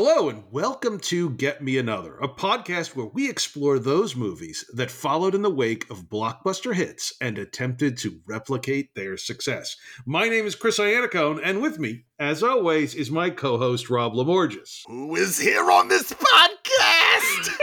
Hello, and welcome to Get Me Another, a podcast where we explore those movies that followed in the wake of blockbuster hits and attempted to replicate their success. My name is Chris Iannacone, and with me, as always, is my co host, Rob Lamorges. Who is here on this podcast?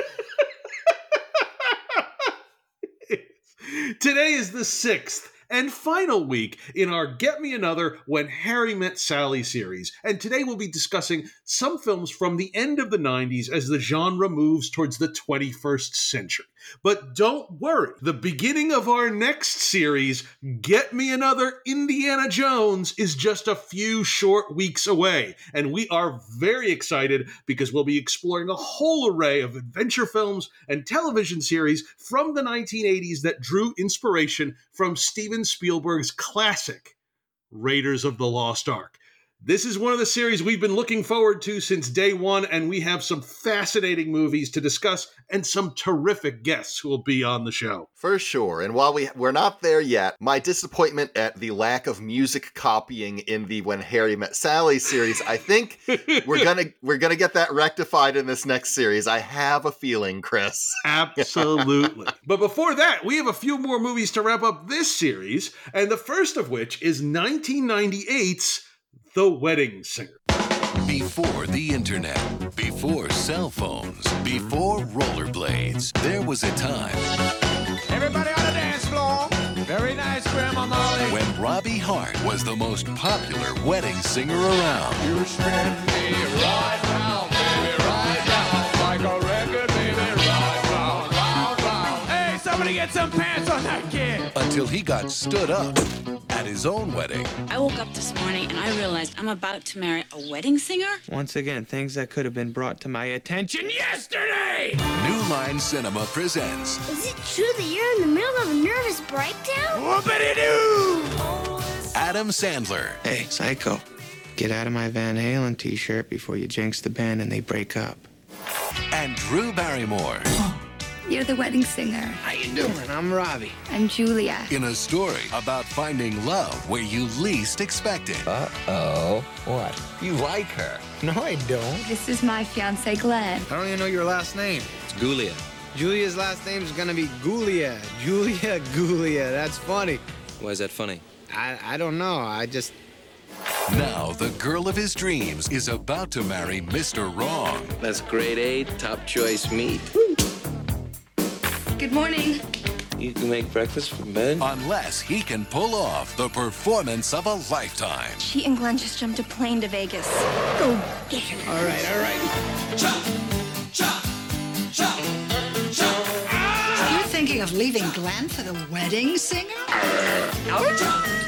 Today is the sixth and final week in our Get Me Another When Harry Met Sally series. And today we'll be discussing some films from the end of the 90s as the genre moves towards the 21st century. But don't worry, the beginning of our next series, Get Me Another Indiana Jones, is just a few short weeks away. And we are very excited because we'll be exploring a whole array of adventure films and television series from the 1980s that drew inspiration from Steven Spielberg's classic Raiders of the Lost Ark. This is one of the series we've been looking forward to since day one, and we have some fascinating movies to discuss and some terrific guests who will be on the show. For sure. And while we we're not there yet, my disappointment at the lack of music copying in the When Harry Met Sally series, I think we're gonna we're gonna get that rectified in this next series. I have a feeling, Chris. Absolutely. but before that, we have a few more movies to wrap up this series, and the first of which is 1998's the Wedding Singer. Before the internet, before cell phones, before rollerblades, there was a time. Everybody on the dance floor. Very nice, Grandma Molly. When Robbie Hart was the most popular wedding singer around. You spin me Hey, somebody get some pants on that kid. Until he got stood up at his own wedding. I woke up this morning and I realized I'm about to marry a wedding singer. Once again, things that could have been brought to my attention yesterday. New Line Cinema presents Is it true that you're in the middle of a nervous breakdown? Whoopity doo! Adam Sandler Hey, Psycho, get out of my Van Halen t shirt before you jinx the band and they break up. and Drew Barrymore You're the wedding singer. How you doing? I'm Robbie. I'm Julia. in a story about finding love where you least expect it. Uh oh, what? You like her? No, I don't. This is my fiance, Glenn. I don't even know your last name. It's Gulia. Julia's last name is gonna be Gulia. Julia Gulia. That's funny. Why is that funny? I, I don't know. I just. Now, the girl of his dreams is about to marry Mr. Wrong. That's grade A, top choice meat. Good morning. You can make breakfast for bed? Unless he can pull off the performance of a lifetime. She and Glenn just jumped a plane to Vegas. Go get her. All right, all right. You're thinking of leaving Glenn for the wedding singer?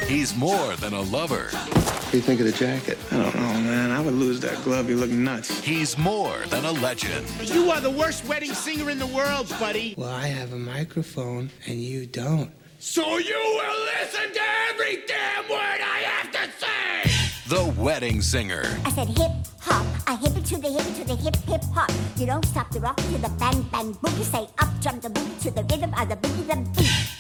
He's more than a lover. What do you think of the jacket? I don't know, man. I would lose that glove. You look nuts. He's more than a legend. You are the worst wedding singer in the world, buddy. Well, I have a microphone and you don't. So you will listen to every damn word I have to say. The Wedding Singer. I said hip hop, a hip it to the hip it to the hip hip hop. You don't stop the rock to the bang bang boogie. Say up jump the boogie to the rhythm of the boogie the beat.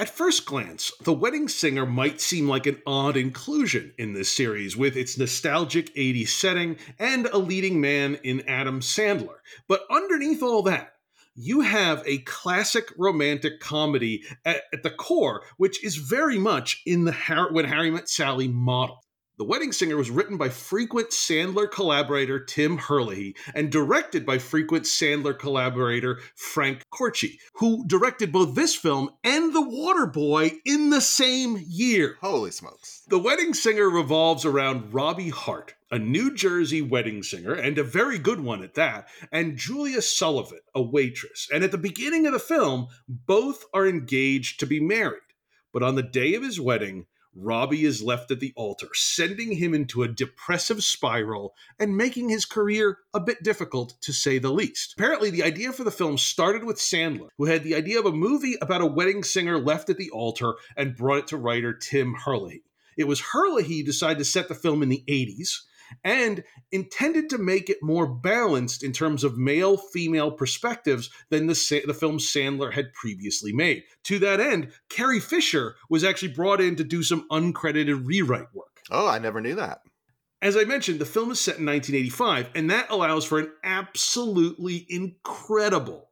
At first glance, The Wedding Singer might seem like an odd inclusion in this series with its nostalgic 80s setting and a leading man in Adam Sandler. But underneath all that, you have a classic romantic comedy at, at the core, which is very much in the Har- When Harry Met Sally model. The Wedding Singer was written by frequent Sandler collaborator Tim Herlihy and directed by frequent Sandler collaborator Frank Coraci, who directed both this film and The Waterboy in the same year. Holy smokes. The Wedding Singer revolves around Robbie Hart, a New Jersey wedding singer, and a very good one at that, and Julia Sullivan, a waitress. And at the beginning of the film, both are engaged to be married. But on the day of his wedding, Robbie is left at the altar, sending him into a depressive spiral and making his career a bit difficult to say the least. Apparently, the idea for the film started with Sandler, who had the idea of a movie about a wedding singer left at the altar and brought it to writer Tim Herlihy. It was Herlihy who decided to set the film in the 80s and intended to make it more balanced in terms of male female perspectives than the, the film Sandler had previously made. To that end, Carrie Fisher was actually brought in to do some uncredited rewrite work. Oh, I never knew that. As I mentioned, the film is set in 1985, and that allows for an absolutely incredible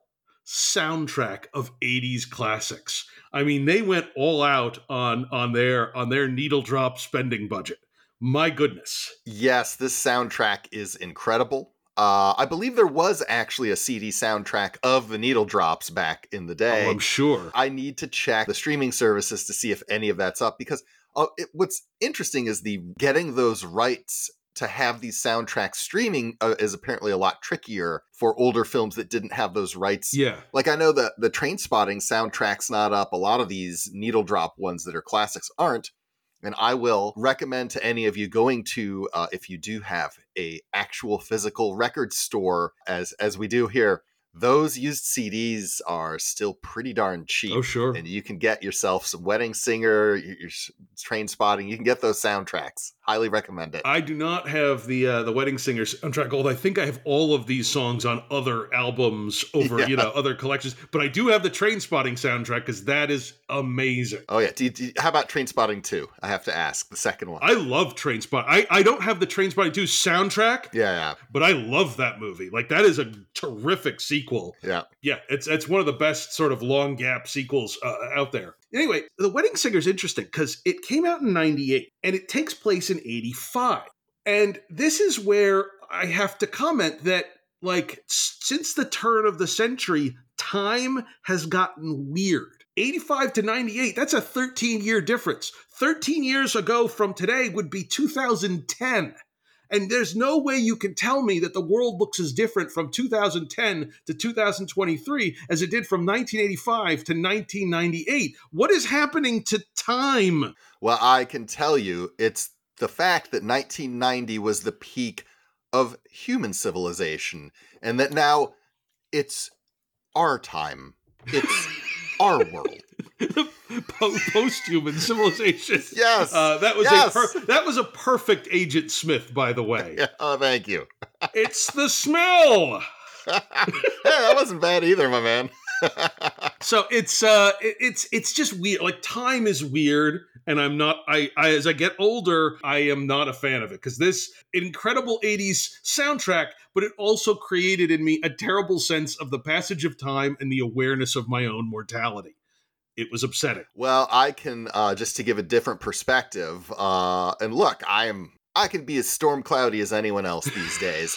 soundtrack of 80s classics. I mean, they went all out on on their on their needle drop spending budget. My goodness. Yes, this soundtrack is incredible. Uh, I believe there was actually a CD soundtrack of the Needle Drops back in the day. Oh, I'm sure. I need to check the streaming services to see if any of that's up because uh, it, what's interesting is the getting those rights to have these soundtracks streaming uh, is apparently a lot trickier for older films that didn't have those rights. Yeah. Like I know that the Train Spotting soundtrack's not up. A lot of these needle drop ones that are classics aren't. And I will recommend to any of you going to, uh, if you do have a actual physical record store, as as we do here, those used CDs are still pretty darn cheap. Oh, sure. And you can get yourself some Wedding Singer, your, your Train Spotting. You can get those soundtracks. Highly recommend it. I do not have the uh, the Wedding Singer soundtrack, although I think I have all of these songs on other albums over, Yeah. you know, other collections. But I do have the Train Spotting soundtrack because that is amazing. Oh yeah. Do you- do you- how about Train Spotting 2? I have to ask. The second one. I love Train Spot. I, I don't have the Train Spotting 2 soundtrack, yeah, yeah. but I love that movie. Like that is a terrific sequel. Yeah. Yeah, it's it's one of the best sort of long gap sequels uh, out there. Anyway, The Wedding Singer is interesting because it came out in 98 and it takes place in 85. And this is where I have to comment that like since the turn of the century, time has gotten weird. 85 to 98, that's a 13 year difference. 13 years ago from today would be 2010. And there's no way you can tell me that the world looks as different from 2010 to 2023 as it did from 1985 to 1998. What is happening to time? Well, I can tell you it's the fact that 1990 was the peak of human civilization and that now it's our time. It's our world. Po- Post-human civilization. Yes. Uh, that was Yes. a per- that was a perfect Agent Smith, by the way. Oh, thank you. it's the smell. yeah, that wasn't bad either, my man. so it's uh it's it's just weird like time is weird and i'm not i, I as i get older i am not a fan of it because this incredible 80s soundtrack but it also created in me a terrible sense of the passage of time and the awareness of my own mortality it was upsetting Well, I can uh, just to give a different perspective. Uh, and look, I am I can be as storm cloudy as anyone else these days.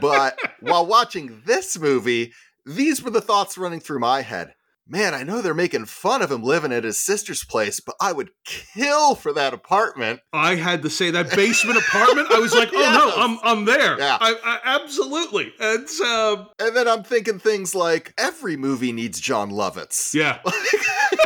but while watching this movie, these were the thoughts running through my head. Man, I know they're making fun of him living at his sister's place, but I would kill for that apartment. i had to say that basement apartment i was like oh no i'm i'm there Yeah. I, I absolutely it's uh And then I'm thinking things like every movie needs Jon Lovitz. Yeah.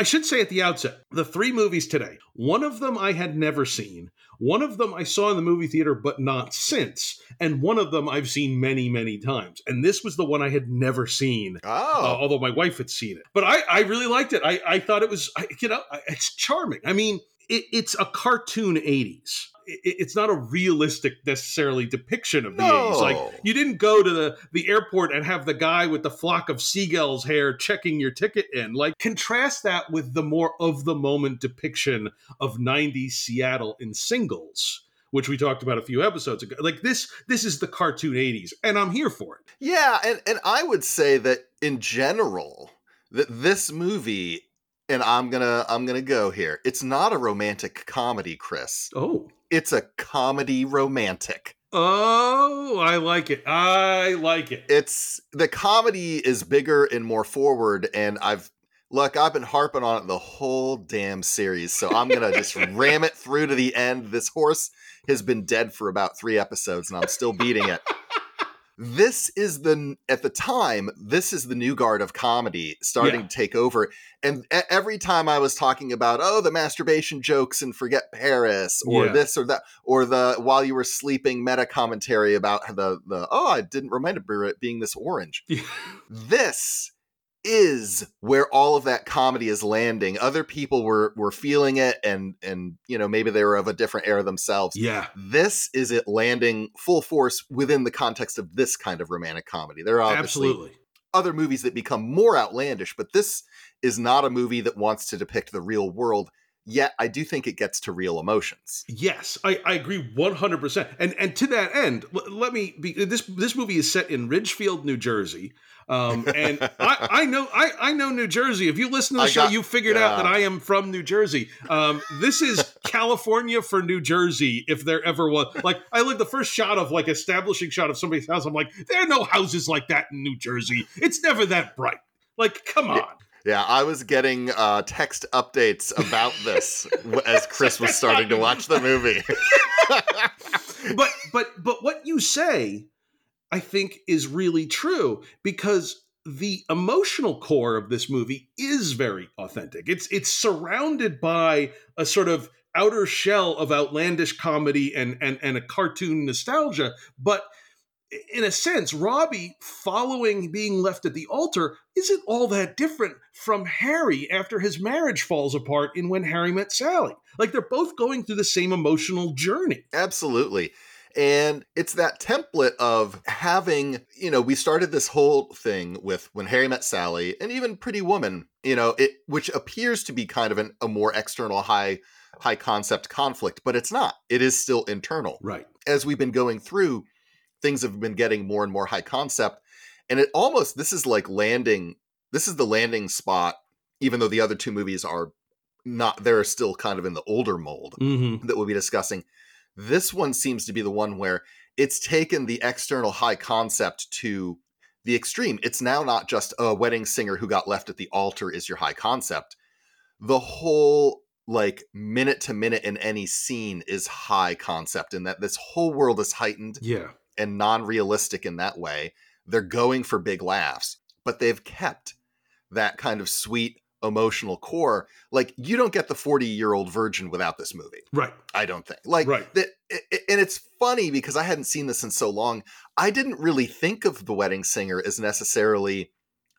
I should say at the outset, the three movies today, one of them I had never seen, one of them I saw in the movie theater but not since, and one of them I've seen many, many times. And this was the one I had never seen, uh, Oh, although my wife had seen it. But I, I really liked it. I, I thought it was, I, you know, it's charming. I mean, it, it's a cartoon 80s. It, it's not a realistic necessarily depiction of the 80s. Like you didn't go to the, the airport and have the guy with the flock of seagulls hair checking your ticket in. Like contrast that with the more of the moment depiction of 90s Seattle in singles, which we talked about a few episodes ago. Like this this is the cartoon 80s and I'm here for it. Yeah, and, and I would say that in general, that this movie, and I'm gonna I'm gonna go here. It's not a romantic comedy, Chris. Oh. It's a comedy romantic. Oh, I like it. I like it. It's the comedy is bigger and more forward, and I've look, I've been harping on it the whole damn series, so I'm gonna just ram it through to the end. This horse has been dead for about three episodes, and I'm still beating it. This is the at the time. This is the new guard of comedy starting Yeah. to take over, and every time I was talking about oh the masturbation jokes and forget Paris or Yeah. this or that or the while you were sleeping meta commentary about the the oh I didn't remember it being this orange. this is where all of that comedy is landing. Other people were were feeling it and and you know maybe they were of a different era themselves. Yeah. This is it landing full force within the context of this kind of romantic comedy. There are obviously Absolutely. other movies that become more outlandish, but this is not a movie that wants to depict the real world. Yet I do think it gets to real emotions. Yes, I, I agree one hundred percent. And and to that end, l- let me be this this movie is set in Ridgefield, New Jersey. Um, and I, I know I, I know New Jersey. If you listen to the I show, got- you figured out that I am from New Jersey. Um, this is California for New Jersey, if there ever was. Like I look the first shot of like establishing shot of somebody's house. I'm like, there are no houses like that in New Jersey. It's never that bright. Like, come on. Yeah, I was getting uh, text updates about this as Chris was starting to watch the movie. but but but what you say i think is really true because the emotional core of this movie is very authentic it's it's surrounded by a sort of outer shell of outlandish comedy and and and a cartoon nostalgia but in a sense, Robbie following being left at the altar isn't all that different from Harry after his marriage falls apart in When Harry Met Sally. Like they're both going through the same emotional journey. Absolutely. And it's that template of having, you know, we started this whole thing with when Harry met Sally and even Pretty Woman, you know, it which appears to be kind of an, a more external high high concept conflict, but it's not. It is still internal. Right. As we've been going through, things have been getting more and more high concept. And it almost this is like landing this is the landing spot, even though the other two movies are not they're still kind of in the older mold Mm-hmm. that we'll be discussing. This one seems to be the one where it's taken the external high concept to the extreme. It's now not just a wedding singer who got left at the altar is your high concept. The whole like minute to minute in any scene is high concept in that this whole world is heightened Yeah. And non-realistic in that way. They're going for big laughs, but they've kept that kind of sweet emotional core. Like you don't get the 40-year-old virgin without this movie. Right. I don't think. Like Right. that i- i- and it's funny because I hadn't seen this in so long. I didn't really think of The Wedding Singer as necessarily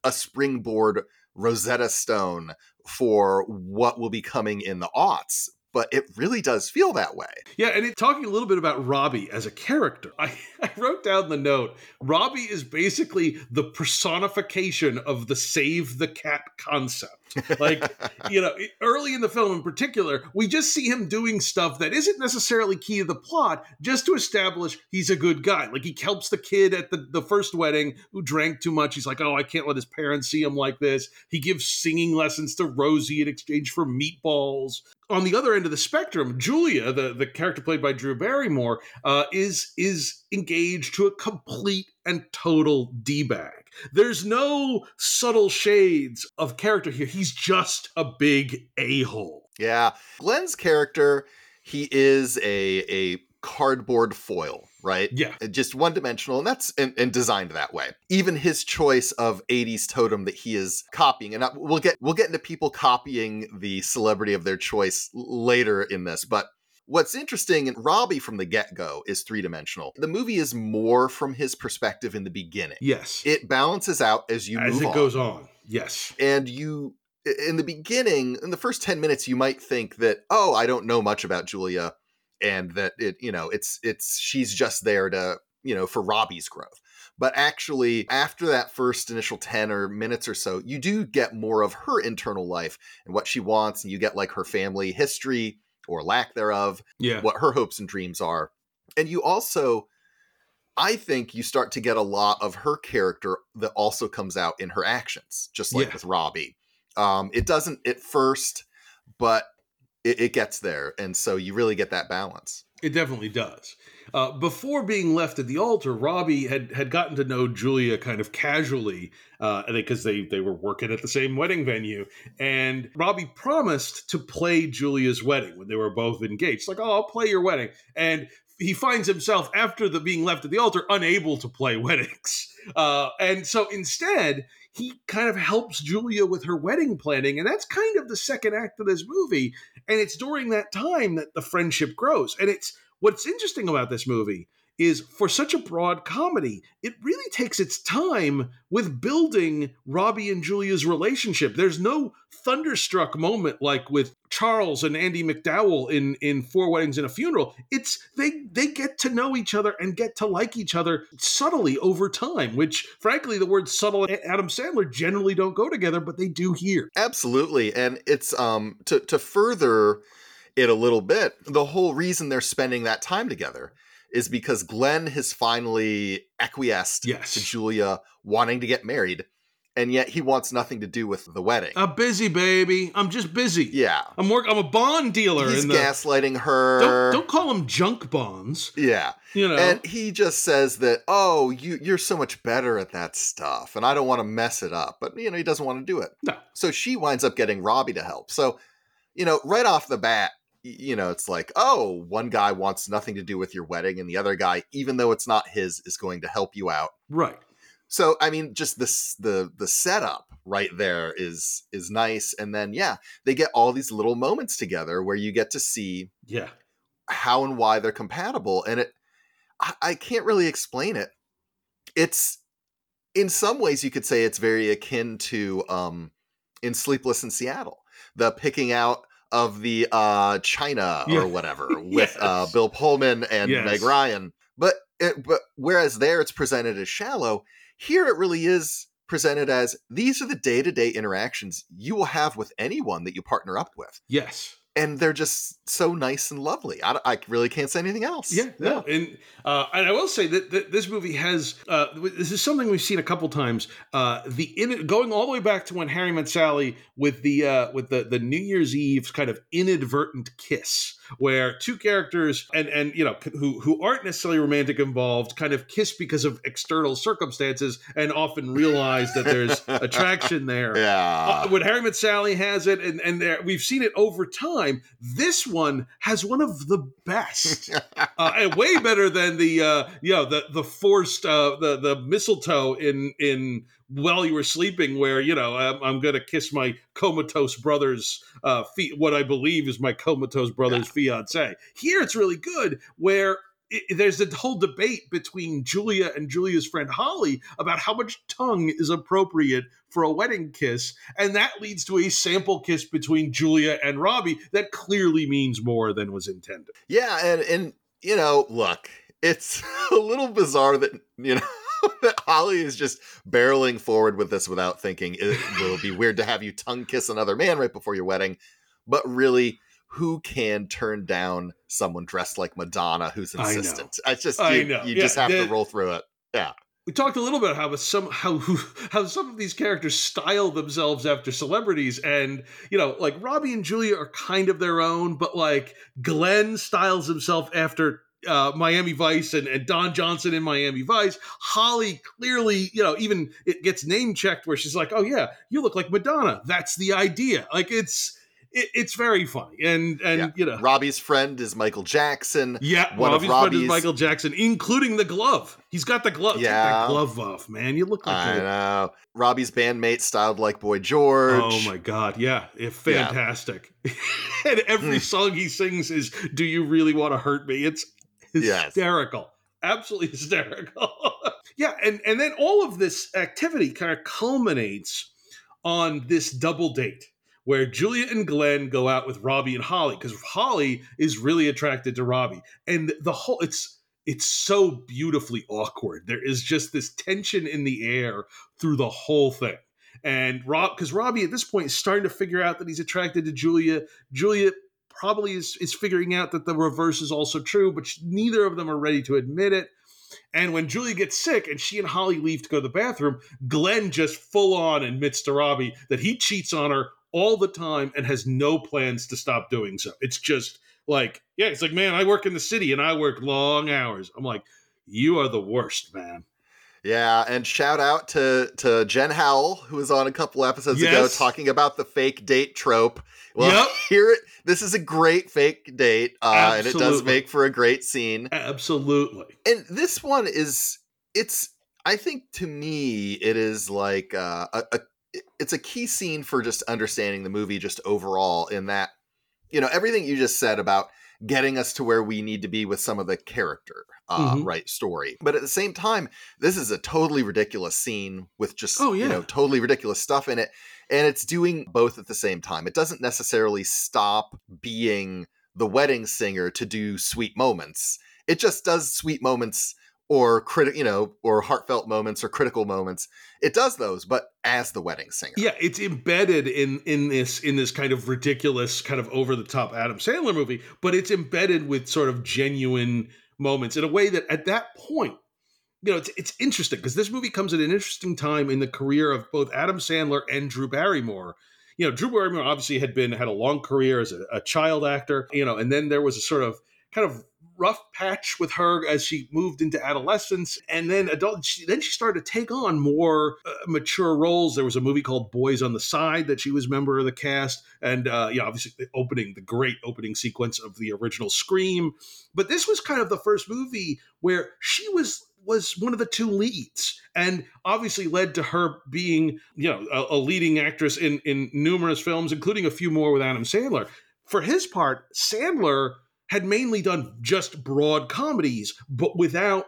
a springboard Rosetta Stone for what will be coming in the aughts, but it really does feel that way. Yeah, and it, talking a little bit about Robbie as a character, I, I wrote down the note. Robbie is basically the personification of the save the cat concept. Like, you know, early in the film in particular, we just see him doing stuff that isn't necessarily key to the plot, just to establish he's a good guy. Like, he helps the kid at the, the first wedding who drank too much. He's like, oh, I can't let his parents see him like this. He gives singing lessons to Rosie in exchange for meatballs on the other end of the spectrum, Julia, the, the character played by Drew Barrymore, uh, is is engaged to a complete and total d bag. There's no subtle shades of character here. He's just a big a hole. Yeah. Glenn's character, he is a a cardboard foil, right? Yeah. Just one dimensional, and that's and, and designed that way. Even his choice of 80s totem that he is copying, and I, we'll get we'll get into people copying the celebrity of their choice later in this, but What's interesting, and Robbie from the get go is three dimensional. The movie is more from his perspective in the beginning. Yes. It balances out as you As it on goes on. Yes. and you in the beginning in the first 10 minutes you might think that oh i don't know much about julia and that it you know it's it's she's just there to you know for robbie's growth but actually after that first initial 10 or minutes or so you do get more of her internal life and what she wants and you get like her family history or lack thereof Yeah. what her hopes and dreams are and you also i think you start to get a lot of her character that also comes out in her actions just like Yeah. with robbie um it doesn't at first but it, it gets there and so you really get that balance It definitely does. Uh, before being left at the altar, Robbie had had gotten to know Julia kind of casually uh, because they they were working at the same wedding venue, and Robbie promised to play Julia's wedding when they were both engaged. Like, oh, I'll play your wedding, and he finds himself after the being left at the altar unable to play weddings, uh, and so instead he kind of helps Julia with her wedding planning, and that's kind of the second act of this movie. And it's during that time that the friendship grows. And it's what's interesting about this movie is for such a broad comedy, it really takes its time with building Robbie and Julia's relationship. There's no thunderstruck moment like with Charles and Andie MacDowell in in Four Weddings and a Funeral. It's they they get to know each other and get to like each other subtly over time, which frankly the words subtle and Adam Sandler generally don't go together, but they do here. Absolutely. And it's um to to further it a little bit, the whole reason they're spending that time together is because Glenn has finally acquiesced Yes. to Julia wanting to get married, and yet he wants nothing to do with the wedding. I'm busy, baby. I'm just busy. yeah. I'm work. I'm a bond dealer. He's the, gaslighting her. don't don't call them junk bonds. yeah. You know. And he just says that, oh, you you're so much better at that stuff, and I don't want to mess it up. But you know, he doesn't want to do it. No. So she winds up getting Robbie to help. So, you know, right off the bat, you know, it's like, oh, one guy wants nothing to do with your wedding, and the other guy, even though it's not his, is going to help you out. right. So, I mean, just this the the setup right there is is nice, and then yeah, they get all these little moments together where you get to see Yeah. how and why they're compatible and it I, I can't really explain it it's in some ways you could say it's very akin to um in sleepless in seattle the picking out of the uh china Yeah. or whatever with uh bill pullman and Yes. meg ryan but it, but whereas there it's presented as shallow here it really is presented as these are the day-to-day interactions you will have with anyone that you partner up with Yes. And they're just so nice and lovely. I, I really can't say anything else. Yeah, no, and uh, and I will say that, that this movie has uh, this is something we've seen a couple times. Uh, the in going all the way back to when Harry met Sally with the uh, with the the New Year's Eve kind of inadvertent kiss, where two characters and and you know who who aren't necessarily romantic involved kind of kiss because of external circumstances and often realize that there's attraction there. Yeah. Uh, when Harry Met Sally has it, and and there, we've seen it over time. This one has one of the best, uh, and way better than the uh, you know the the forced uh, the the mistletoe in in while you were sleeping, where you know I'm, I'm going to kiss my comatose brother's uh, fi- what I believe is my comatose brother's fiance. Here it's really good, where i there's a whole debate between Julia and Julia's friend Holly about how much tongue is appropriate for a wedding kiss, and that leads to a sample kiss between Julia and Robbie that clearly means more than was intended. Yeah, and and you know, look, it's a little bizarre that you know Holly is just barreling forward with this without thinking it will be weird to have you tongue kiss another man right before your wedding, but really. Who can turn down someone dressed like Madonna who's I know. insistent? It's just I you, know. you Yeah, just have the- to roll through it. Yeah. We talked a little bit about how some how how some of these characters style themselves after celebrities, and you know, like Robbie and Julia are kind of their own, but like Glenn styles himself after uh, Miami Vice and, and Don Johnson in Miami Vice. Holly clearly, you know, even it gets name checked where she's like, "Oh yeah, you look like Madonna." That's the idea. Like it's it, it's very funny, and and Yeah. you know, Robbie's friend is Michael Jackson. yeah, one Robbie's of friend is Robbie's Michael Jackson, including the glove. He's got the glove. Take Yeah. that glove off, man. You look like I a know. Robbie's bandmate styled like Boy George. Oh my god, yeah, it, Yeah. fantastic. and every song he sings is "Do you really want to hurt me?" It's Yes. hysterical, absolutely hysterical. yeah, and and then all of this activity kind of culminates on this double date where Julia and Glenn go out with Robbie and Holly because Holly is really attracted to Robbie, and the whole it's it's so beautifully awkward. There is just this tension in the air through the whole thing. And Rob, because Robbie at this point is starting to figure out that he's attracted to Julia. Julia probably is, is figuring out that the reverse is also true, but sh- neither of them are ready to admit it. And when Julia gets sick and she and Holly leave to go to the bathroom, Glenn just full on admits to Robbie that he cheats on her all the time and has no plans to stop doing so. It's just like, yeah, it's like, man, I work in the city and I work long hours. I'm like, you are the worst, man. Yeah, and shout out to to Jen Howell, who was on a couple episodes ago talking about the fake date trope. Well, Yep. here it this is a great fake date, uh, and it does make for a great scene. Absolutely. And this one is it's I think to me it is like uh, a, a it's a key scene for just understanding the movie just overall in that you know everything you just said about getting us to where we need to be with some of the character uh, Mhm. right story. But at the same time, this is a totally ridiculous scene with just Oh, you know totally ridiculous stuff in it, and it's doing both at the same time. It doesn't necessarily stop being the wedding singer to do sweet moments. It just does sweet moments or criti- you know, or heartfelt moments or critical moments. It does those, but as the wedding singer. Yeah, it's embedded in in this in this kind of ridiculous, kind of over the top Adam Sandler movie, but it's embedded with sort of genuine moments in a way that at that point, you know, it's it's interesting because this movie comes at an interesting time in the career of both Adam Sandler and Drew Barrymore. You know, Drew Barrymore obviously had been had a long career as a, a child actor, you know, and then there was a sort of kind of rough patch with her as she moved into adolescence and then adult she, then she started to take on more uh, mature roles. There was a movie called boys on the side that she was member of the cast and uh yeah obviously the opening the great opening sequence of the original scream. But this was kind of the first movie where she was was one of the two leads and obviously led to her being you know a, a leading actress in in numerous films including a few more with adam sandler. For his part sandler had mainly done just broad comedies, but without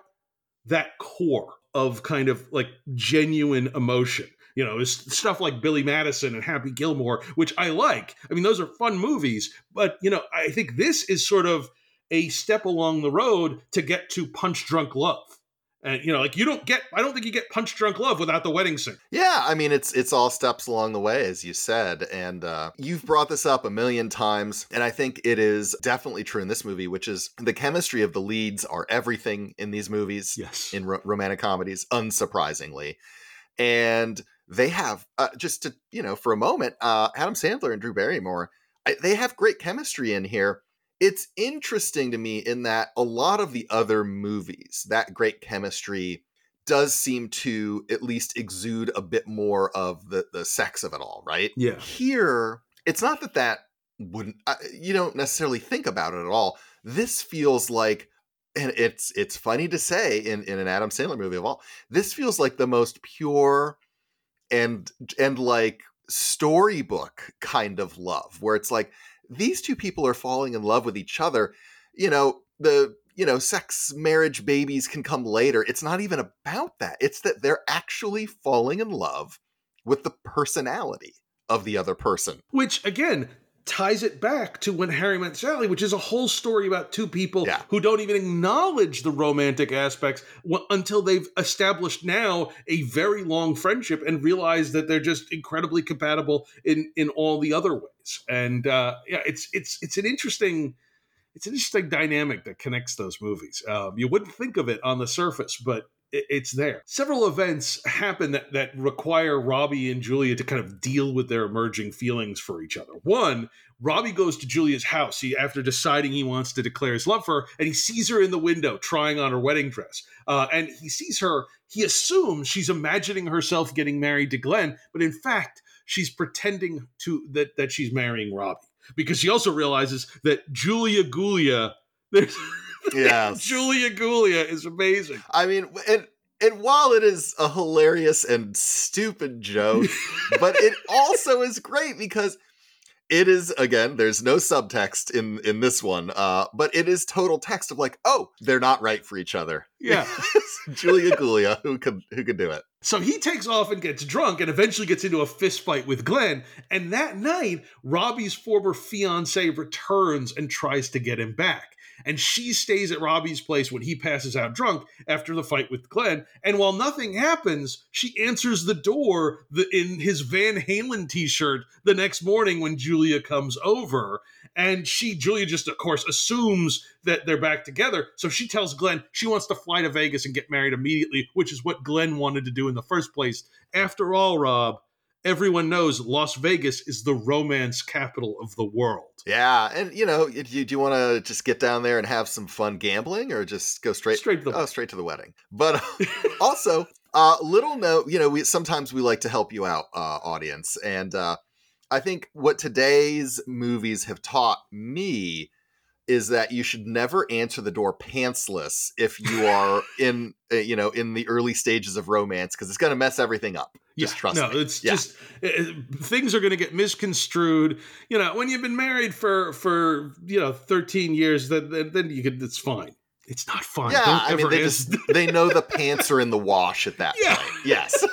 that core of kind of like genuine emotion. You know, stuff like Billy Madison and Happy Gilmore, which I like. I mean, those are fun movies, but you know, I think this is sort of a step along the road to get to Punch Drunk Love. And you know, like you don't get I don't think you get Punch Drunk Love without the wedding singer. Yeah, I mean it's it's all steps along the way, as you said, and uh, you've brought this up a million times, and I think it is definitely true in this movie, which is the chemistry of the leads are everything in these movies. Yes, in ro- romantic comedies, unsurprisingly, and they have uh, just to you know for a moment, uh, Adam Sandler and Drew Barrymore, I, they have great chemistry in here. It's interesting to me in that a lot of the other movies, that great chemistry does seem to at least exude a bit more of the the sex of it all, right? Yeah. Here, it's not that that wouldn't uh, you don't necessarily think about it at all. This feels like and it's it's funny to say in in an Adam Sandler movie of all. This feels like the most pure and and like storybook kind of love where it's like these two people are falling in love with each other. You know, the you know, sex, marriage, babies can come later. It's not even about that. It's that they're actually falling in love with the personality of the other person. Which again ties it back to when Harry met Sally, which is a whole story about two people who don't even acknowledge the romantic aspects until they've established now a very long friendship and realize that they're just incredibly compatible in in all the other ways. And uh, yeah, it's it's it's an interesting it's an interesting dynamic that connects those movies. Um, you wouldn't think of it on the surface, but it's there. Several events happen that, that require Robbie and Julia to kind of deal with their emerging feelings for each other. One, Robbie goes to Julia's house he, after deciding he wants to declare his love for her, and he sees her in the window trying on her wedding dress. Uh, and he sees her, he assumes she's imagining herself getting married to Glenn, but in fact, she's pretending to that, that she's marrying Robbie. Because she also realizes that Julia Gulia, there's Yes. Julia Gulia is amazing. I mean, and and while it is a hilarious and stupid joke, but it also is great because it is again there's no subtext in in this one uh but it is total text of like oh they're not right for each other Yeah. julia gulia who could who could do it So he takes off and gets drunk and eventually gets into a fist fight with Glenn. And that night, Robbie's former fiance returns and tries to get him back. And she stays at Robbie's place when he passes out drunk after the fight with Glenn. And while nothing happens, she answers the door the, in his Van Halen t shirt the next morning when Julia comes over. And she, Julia, just of course assumes that they're back together. So she tells Glenn she wants to fly to Vegas and get married immediately, which is what Glenn wanted to do in the first place. After all, Rob, everyone knows Las Vegas is the romance capital of the world. yeah and you know do you, you want to just get down there and have some fun gambling or just go straight straight to the oh straight to the wedding. But also uh little note you know we sometimes we like to help you out uh audience. And uh i think what today's movies have taught me is that you should never answer the door pantsless if you are in uh, you know in the early stages of romance because it's going to mess everything up Just trust me. no, me. it's Yeah. just uh, things are going to get misconstrued. You know, when you've been married for for you know thirteen years, then then, then you could. It's fine. It's not fine. Yeah, Don't I mean, they ask- just they know the pants are in the wash at that Yeah. point. Yes.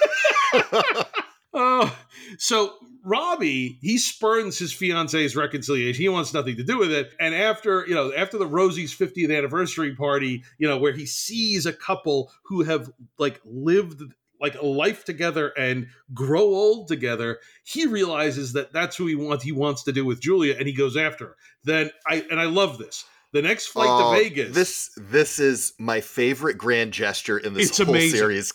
Oh, so Robbie, he spurns his fiance's reconciliation. He wants nothing to do with it. And after, you know, after the Rosie's 50th anniversary party, you know, where he sees a couple who have like lived like a life together and grow old together, he realizes that that's who he wants he wants to do with Julia and he goes after her. Then I and I love this. The next flight Oh, to Vegas. This this is my favorite grand gesture in this It's whole amazing. series.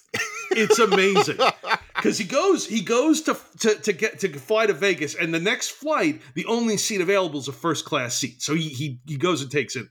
it's amazing because he goes he goes to, to to get to fly to Vegas, and the next flight, the only seat available is a first class seat. So he he he goes and takes it.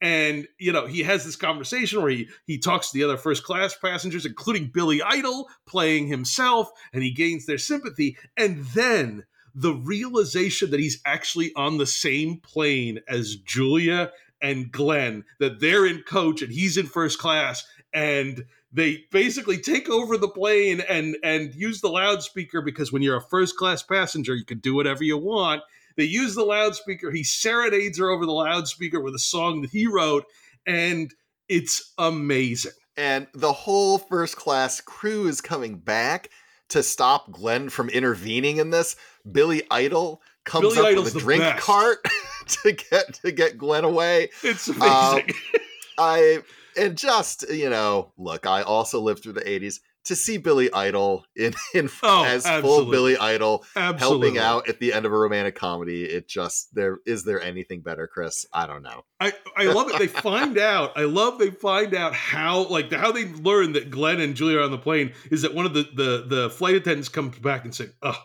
And you know he has this conversation where he he talks to the other first class passengers, including Billy Idol playing himself, and he gains their sympathy. And then the realization that he's actually on the same plane as Julia and Glenn, that they're in coach and he's in first class, and they basically take over the plane and and use the loudspeaker because when you're a first class passenger, you can do whatever you want. They use the loudspeaker. He serenades her over the loudspeaker with a song that he wrote, and it's amazing. and the whole first class crew is coming back to stop Glenn from intervening in this. Billy Idol comes Billy up Idol's with a drink best. cart to get to get Glenn away. It's Um, amazing. I and just you know, look, I also lived through the '80s. To see Billy Idol in, in Oh, as full. Billy Idol Absolutely. helping out at the end of a romantic comedy, it just there is there anything better, Chris? I don't know. I, I love it. They find out. I love they find out how like how they learn that Glenn and Julia are on the plane is that one of the the, the flight attendants comes back and say, "Oh,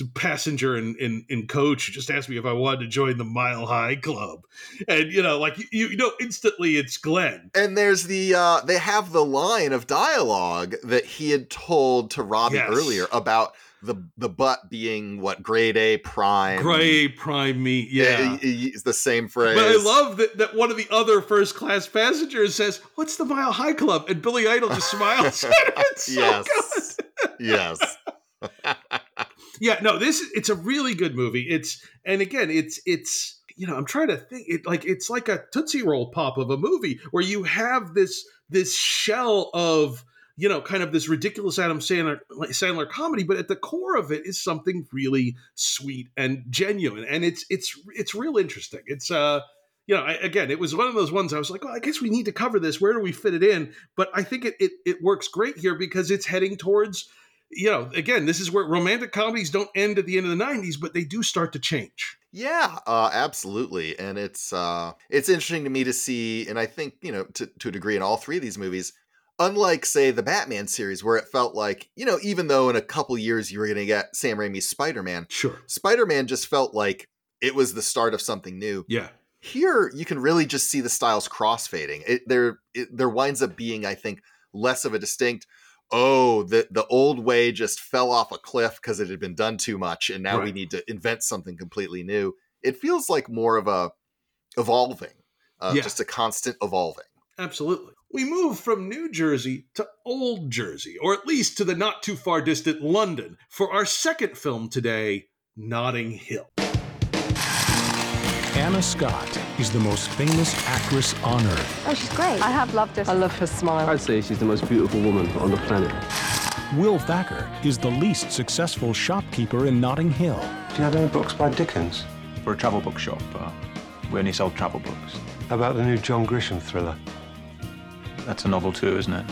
a passenger in, in in coach just asked me if I wanted to join the Mile High Club," and you know, like you, you know, instantly it's Glenn. And there's the uh they have the line of dialogue that he had told to Robbie Yes. earlier about the the butt being what grade A prime. Gray prime meat, yeah. He- he- It's the same phrase. But I love that, that one of the other first class passengers says, "What's the Mile High Club?" And Billy Idol just smiles. it's so yes. yes. yeah no this it's a really good movie it's and again it's it's you know i'm trying to think it like it's like a tootsie roll pop of a movie where you have this this shell of you know kind of this ridiculous adam sandler, sandler comedy but at the core of it is something really sweet and genuine and it's it's it's real interesting it's uh you know, I, again, it was one of those ones I was like, well, I guess we need to cover this. Where do we fit it in? But I think it, it, it works great here because it's heading towards you know, again, this is where romantic comedies don't end at the end of the 90s, but they do start to change. Yeah, uh, absolutely, and it's uh, it's interesting to me to see, and I think you know to to a degree in all three of these movies, unlike say the Batman series, where it felt like you know even though in a couple years you were going to get Sam Raimi's Spider Man, Sure. Spider Man just felt like it was the start of something new. Yeah. Here, you can really just see the styles crossfading. It there it, there winds up being, I think, less of a distinct. Oh, the the old way just fell off a cliff because it had been done too much, and now we need to invent something completely new. It feels like more of a evolving, uh, Yeah. just a constant evolving. Absolutely. We move from New Jersey to Old Jersey, or at least to the not too far distant London, for our second film today, Notting Hill. Anna Scott is the most famous actress on earth. Oh, she's great. I have loved her. I love her smile. I'd say she's the most beautiful woman on the planet. Will Thacker is the least successful shopkeeper in Notting Hill. Do you have any books by Dickens? We're a travel book shop. Uh, we only sell travel books. How about the new John Grisham thriller? That's a novel too, isn't it?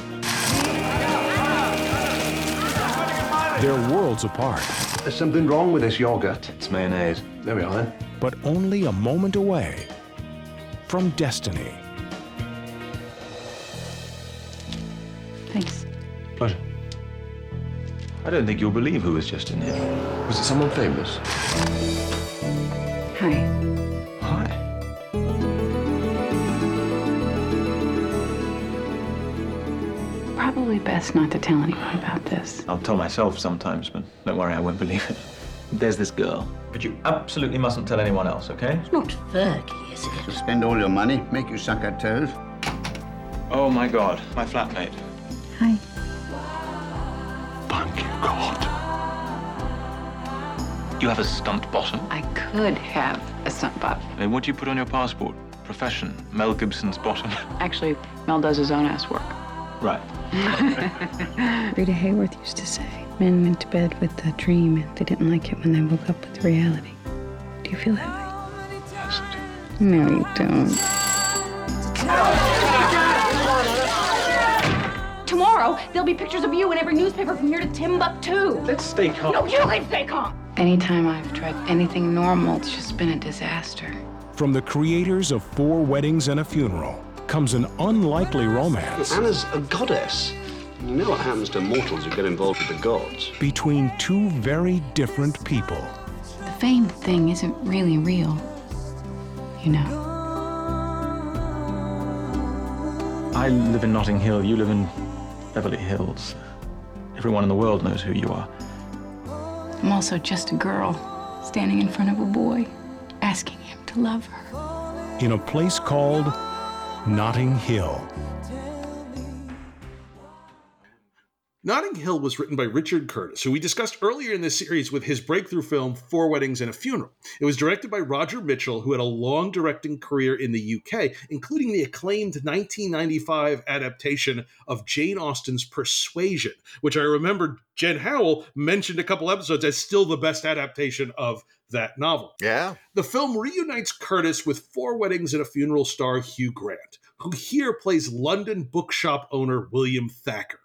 They're worlds apart, There's something wrong with this yogurt. It's mayonnaise. There we are then. but only a moment away from destiny. Thanks. Pleasure. I don't think you'll believe who was just in here. Was it someone famous? Hi. Hi. Probably best not to tell anyone about this. I'll tell myself sometimes, but don't worry, I won't believe it. There's this girl. But you absolutely mustn't tell anyone else, okay? It's not Fergie, is it? To spend all your money, make you suck our toes. Oh my god, my flatmate. Hi. Thank you, God. You have a stunt bottom? I could have a stunt butt. Then what do you put on your passport? Profession, Mel Gibson's bottom. Actually, Mel does his own ass work. Right. Rita Hayworth used to say, men went to bed with a dream and they didn't like it when they woke up with reality. Do you feel that way? Yes, No, you don't. Tomorrow, there'll be pictures of you in every newspaper from here to Timbuktu. Let's stay calm. No, you can stay calm. Anytime I've tried anything normal, it's just been a disaster. From the creators of Four Weddings and a Funeral comes an unlikely romance Anna's a goddess. You know what happens to mortals who get involved with the gods. between two very different people. The fame thing isn't really real. You know. I live in Notting Hill. You live in Beverly Hills. Everyone in the world knows who you are. I'm also just a girl standing in front of a boy, asking him to love her. in a place called Notting Hill. Notting Hill was written by Richard Curtis, who we discussed earlier in this series with his breakthrough film Four Weddings and a Funeral. It was directed by Roger Michell, who had a long directing career in the UK, including the acclaimed 1995 adaptation of Jane Austen's Persuasion, which I remember Jen Howell mentioned a couple episodes as still the best adaptation of that novel. Yeah. The film reunites Curtis with Four Weddings and a Funeral star Hugh Grant, who here plays London bookshop owner William Thacker.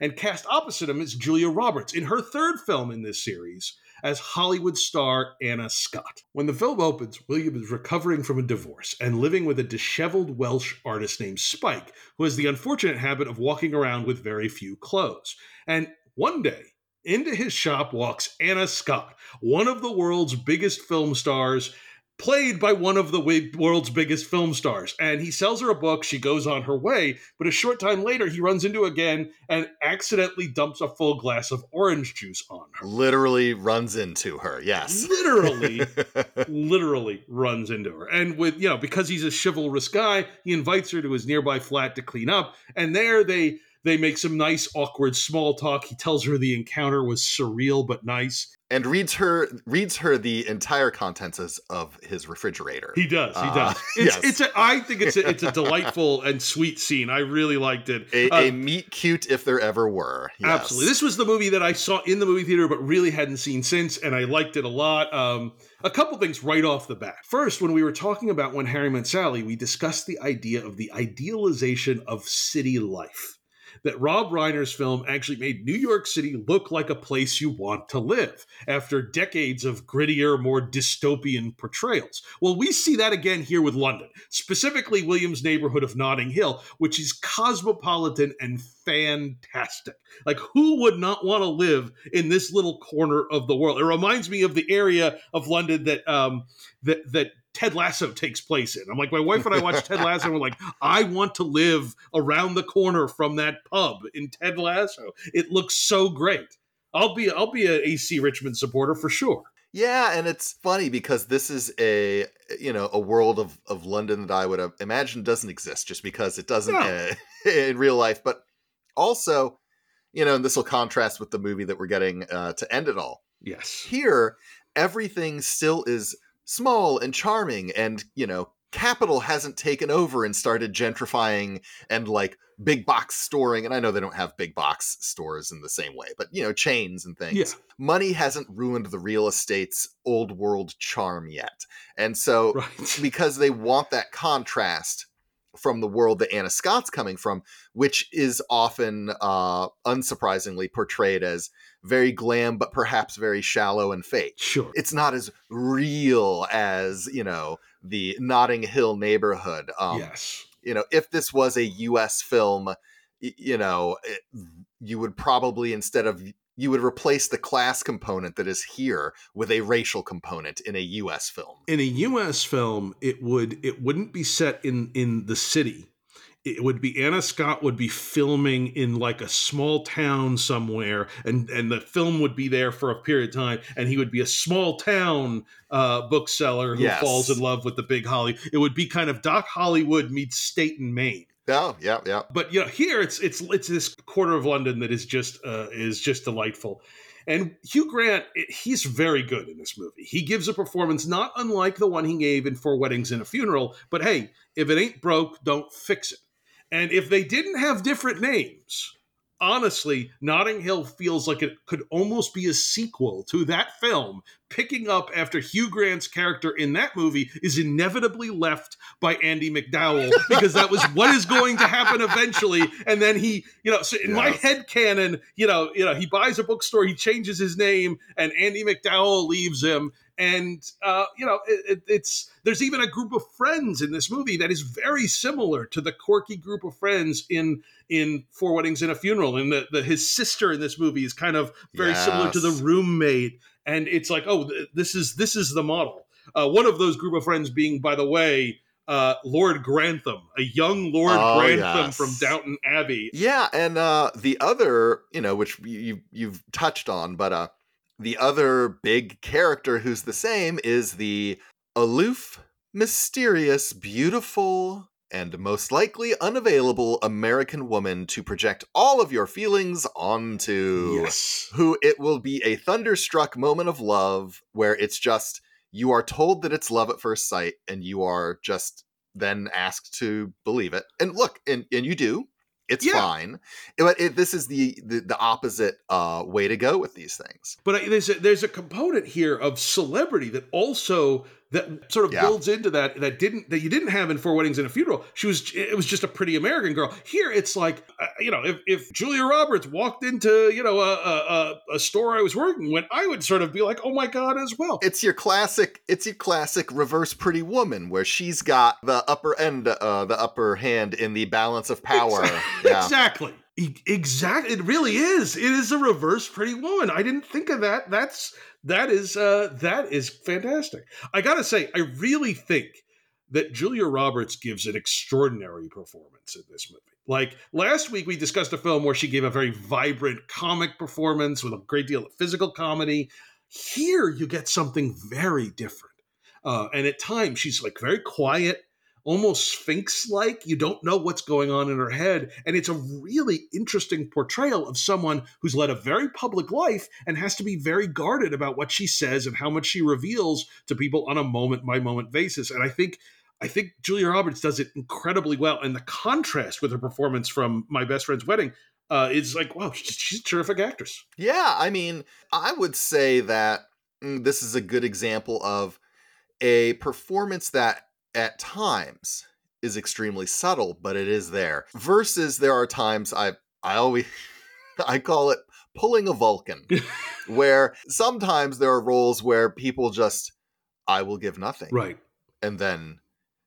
And cast opposite him is Julia Roberts in her third film in this series as Hollywood star Anna Scott. When the film opens, William is recovering from a divorce and living with a disheveled Welsh artist named Spike, who has the unfortunate habit of walking around with very few clothes. And one day, into his shop walks Anna Scott, one of the world's biggest film stars, played by one of the world's biggest film stars. And he sells her a book, she goes on her way, but a short time later, he runs into again and accidentally dumps a full glass of orange juice on her. Literally runs into her. Yes. Literally, literally runs into her. And with, you know, because he's a chivalrous guy, he invites her to his nearby flat to clean up. And there they they make some nice awkward small talk. He tells her the encounter was surreal but nice. and reads her reads her the entire contents of his refrigerator. He does. He Uh, does. It's, yes. it's a. I think it's a, it's a delightful and sweet scene. I really liked it. a, Uh, a meet cute if there ever were. Yes. Absolutely. This was the movie that I saw in the movie theater, but really hadn't seen since, and I liked it a lot. Um, a couple things right off the bat. First, when we were talking about When Harry Met Sally, we discussed the idea of the idealization of city life. That Rob Reiner's film actually made New York City look like a place you want to live after decades of grittier, more dystopian portrayals. Well, we see that again here with London, specifically Williams' neighborhood of Notting Hill, which is cosmopolitan and fantastic. Like, who would not want to live in this little corner of the world? It reminds me of the area of London that um, that that Ted Lasso takes place in. I'm like, my wife and I watched Ted Lasso, and we're like, I want to live around the corner from that pub in Ted Lasso. It looks so great. I'll be I'll be a AC Richmond supporter for sure. Yeah, and it's funny because this is a you know a world of of London that I would have imagined doesn't exist just because it doesn't No. uh, in real life. But also, you know, and this will contrast with the movie that we're getting uh, to end it all. Yes. Here, everything still is small and charming, and you know, capital hasn't taken over and started gentrifying and like big box storing. And I know they don't have big box stores in the same way, but you know, chains and things Yeah. money hasn't ruined the real estate's old world charm yet. And so, Right. because they want that contrast from the world that Anna Scott's coming from, which is often, uh, unsurprisingly, portrayed as very glam, but perhaps very shallow and fake. Sure. It's not as real as, you know, the Notting Hill neighborhood. Um, yes. you know, if this was a U.S. film, you know, it, you would probably instead of you would replace the class component that is here with a racial component in a U.S. film. in a US film, it would it wouldn't be set in in the city. It would be Anna Scott would be filming in like a small town somewhere, and and the film would be there for a period of time, and he would be a small town uh, bookseller who Yes. falls in love with the big Holly. It would be kind of Doc Hollywood meets State and Main. Oh, yeah, yeah. But you know, here it's it's it's this quarter of London that is just uh, is just delightful. And Hugh Grant, he's very good in this movie. He gives a performance not unlike the one he gave in Four Weddings and a Funeral. But hey, if it ain't broke, don't fix it. And if they didn't have different names, honestly, Notting Hill feels like it could almost be a sequel to that film, picking up after Hugh Grant's character in that movie is inevitably left by Andie MacDowell because that was what is going to happen eventually. And then he, you know, so in my head canon, you know, you know, he buys a bookstore, he changes his name, and Andie MacDowell leaves him. And uh, you know, it, it, it's there's even a group of friends in this movie that is very similar to the quirky group of friends in in Four Weddings and a Funeral. And the, the his sister in this movie is kind of very similar to the roommate. And it's like, oh, th- this is this is the model. Uh, one of those group of friends being, by the way, uh, Lord Grantham, a young Lord Oh, Grantham yes. from Downton Abbey. Yeah, and uh the other, you know, which you you've touched on, but uh the other big character who's the same is the aloof, mysterious, beautiful, and most likely unavailable American woman to project all of your feelings onto. Yes. Who it will be a thunderstruck moment of love where it's just you are told that it's love at first sight and you are just then asked to believe it. And look, and, and you do. It's Yeah. fine. But it, this is the, the the opposite uh, way to go with these things. But I- there's a, there's a component here of celebrity that also that sort of Yeah. builds into that that didn't that you didn't have in Four Weddings and a Funeral. She was it was just a pretty American girl. Here it's like uh, you know if, if Julia Roberts walked into you know a, a a- store I was working when I would sort of be like, oh my god, as well. It's your classic. It's your classic reverse Pretty Woman, where she's got the upper end, uh, the upper hand in the balance of power. Yeah. Exactly. Exactly. It really is. It is a reverse Pretty Woman. I didn't think of that. That's that is uh that is fantastic. I gotta say, I really think that Julia Roberts gives an extraordinary performance in this movie. Like last week, we discussed a film where she gave a very vibrant comic performance with a great deal of physical comedy. Here, you get something very different. Uh, and at times, she's like very quiet, almost sphinx like. You don't know what's going on in her head. And it's a really interesting portrayal of someone who's led a very public life and has to be very guarded about what she says and how much she reveals to people on a moment by moment basis. And I think. I think Julia Roberts does it incredibly well, and the contrast with her performance from My Best Friend's Wedding uh, is like, wow, she's, a terrific actress. Yeah, I mean, I would say that mm, this is a good example of a performance that at times is extremely subtle, but it is there. Versus there are times I I always I call it pulling a Vulcan, where sometimes there are roles where people just I will give nothing. Right. And then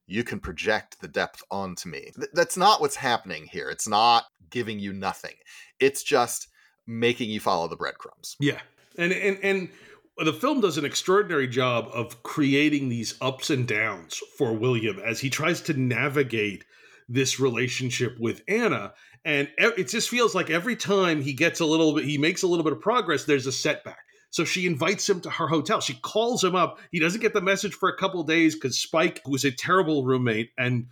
you can project the depth onto me. Th- that's not what's happening here. It's not giving you nothing. It's just making you follow the breadcrumbs. Yeah, and and and the film does an extraordinary job of creating these ups and downs for William as he tries to navigate this relationship with Anna. And it just feels like every time he gets a little bit, he makes a little bit of progress, there's a setback. So she invites him to her hotel. She calls him up. He doesn't get the message for a couple days because Spike, who was a terrible roommate and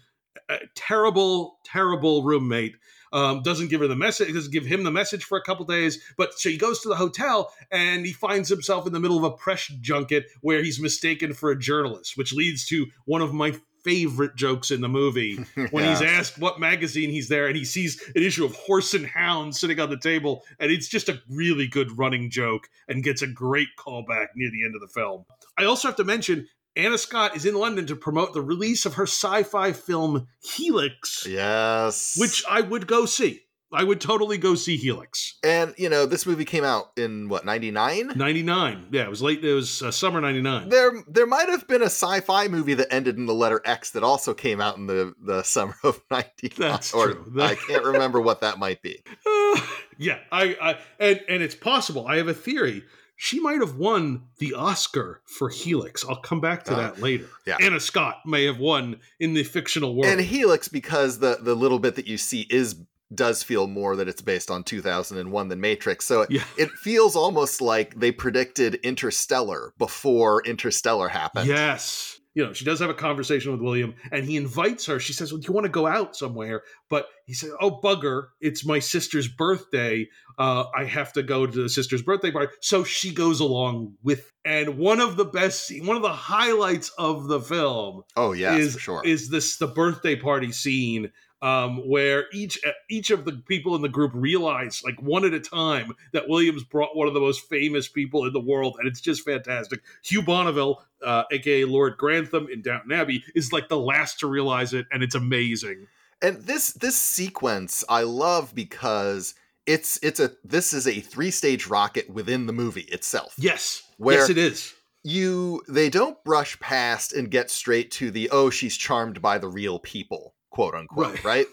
a terrible, terrible roommate, um, doesn't give her the message, doesn't give him the message for a couple days. But so he goes to the hotel and he finds himself in the middle of a press junket where he's mistaken for a journalist, which leads to one of my favorite jokes in the movie when he's asked what magazine he's there and he sees an issue of Horse and Hound sitting on the table and it's just a really good running joke and gets a great callback near the end of the film. I also have to mention Anna Scott is in London to promote the release of her sci-fi film Helix, Yes. which I would go see. I would totally go see Helix. And you know, this movie came out in what, 99? 99. Yeah, it was late it was uh, summer 99. There there might have been a sci-fi movie that ended in the letter X that also came out in the, the summer of 99. That's or true. I can't remember what that might be. yeah, I, I and and it's possible. I have a theory. She might have won the Oscar for Helix. I'll come back to Uh, that later. yeah. Anna Scott may have won in the fictional world. And Helix because the the little bit that you see is does feel more that it's based on 2001 than Matrix. So it, Yeah. it feels almost like they predicted Interstellar before Interstellar happened. yes. You know, she does have a conversation with William, and he invites her. She says, "Well, do you want to go out somewhere?" But he said, "Oh, bugger! It's my sister's birthday. Uh, I have to go to the sister's birthday party." So she goes along with. And one of the best, one of the highlights of the film, oh yeah, is sure. is this the birthday party scene um, where each each of the people in the group realize, like one at a time, that Williams brought one of the most famous people in the world, and it's just fantastic. Hugh Bonneville, uh, aka Lord Grantham in Downton Abbey, is like the last to realize it, and it's amazing. And this this sequence I love because it's it's a this is a three stage rocket within the movie itself. Yes, Where yes, it is. You they don't brush past and get straight to the oh she's charmed by the real people quote unquote Right. right.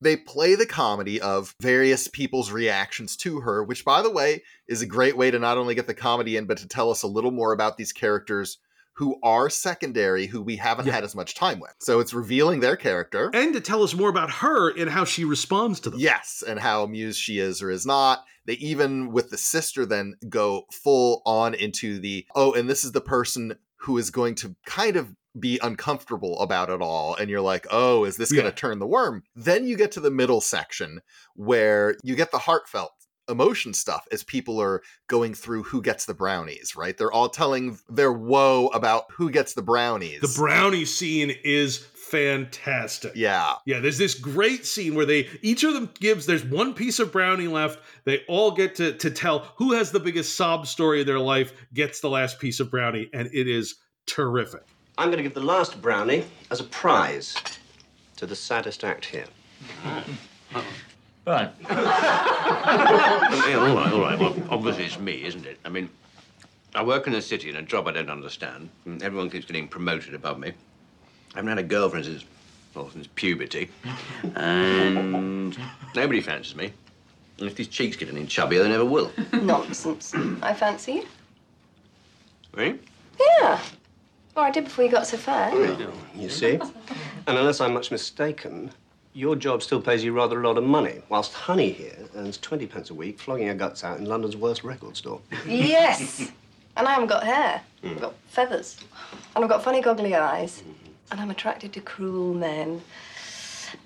They play the comedy of various people's reactions to her, which, by the way, is a great way to not only get the comedy in, but to tell us a little more about these characters who are secondary, who we haven't had as much time with. So it's revealing their character. And to tell us more about her and how she responds to them. Yes, and how amused she is or is not. They even, with the sister, then go full on into the oh, and this is the person who is going to kind of be uncomfortable about it all. And you're like, oh, is this going to turn the worm? Then you get to the middle section where you get the heartfelt emotion stuff as people are going through who gets the brownies, right? They're all telling their woe about who gets the brownies. The brownie scene is fantastic. Yeah. Yeah, there's this great scene where they each of them gives there's one piece of brownie left. They all get to to tell who has the biggest sob story of their life gets the last piece of brownie and it is terrific. I'm going to give the last brownie as a prize to the saddest act here. Right. yeah, all right, all right. Well, obviously it's me, isn't it? I mean, I work in a city in a job I don't understand. and Everyone keeps getting promoted above me. I haven't had a girlfriend since, well, since puberty. And nobody fancies me. And if these cheeks get any chubbier, they never will. Nonsense. I fancy you. Really? Yeah. Or I did before you got so far. You see? And unless I'm much mistaken, your job still pays you rather a lot of money, whilst Honey here earns 20 pence a week flogging her guts out in London's worst record store. Yes. And I haven't got hair. Hmm. I've got feathers. And I've got funny goggly eyes. And I'm attracted to cruel men.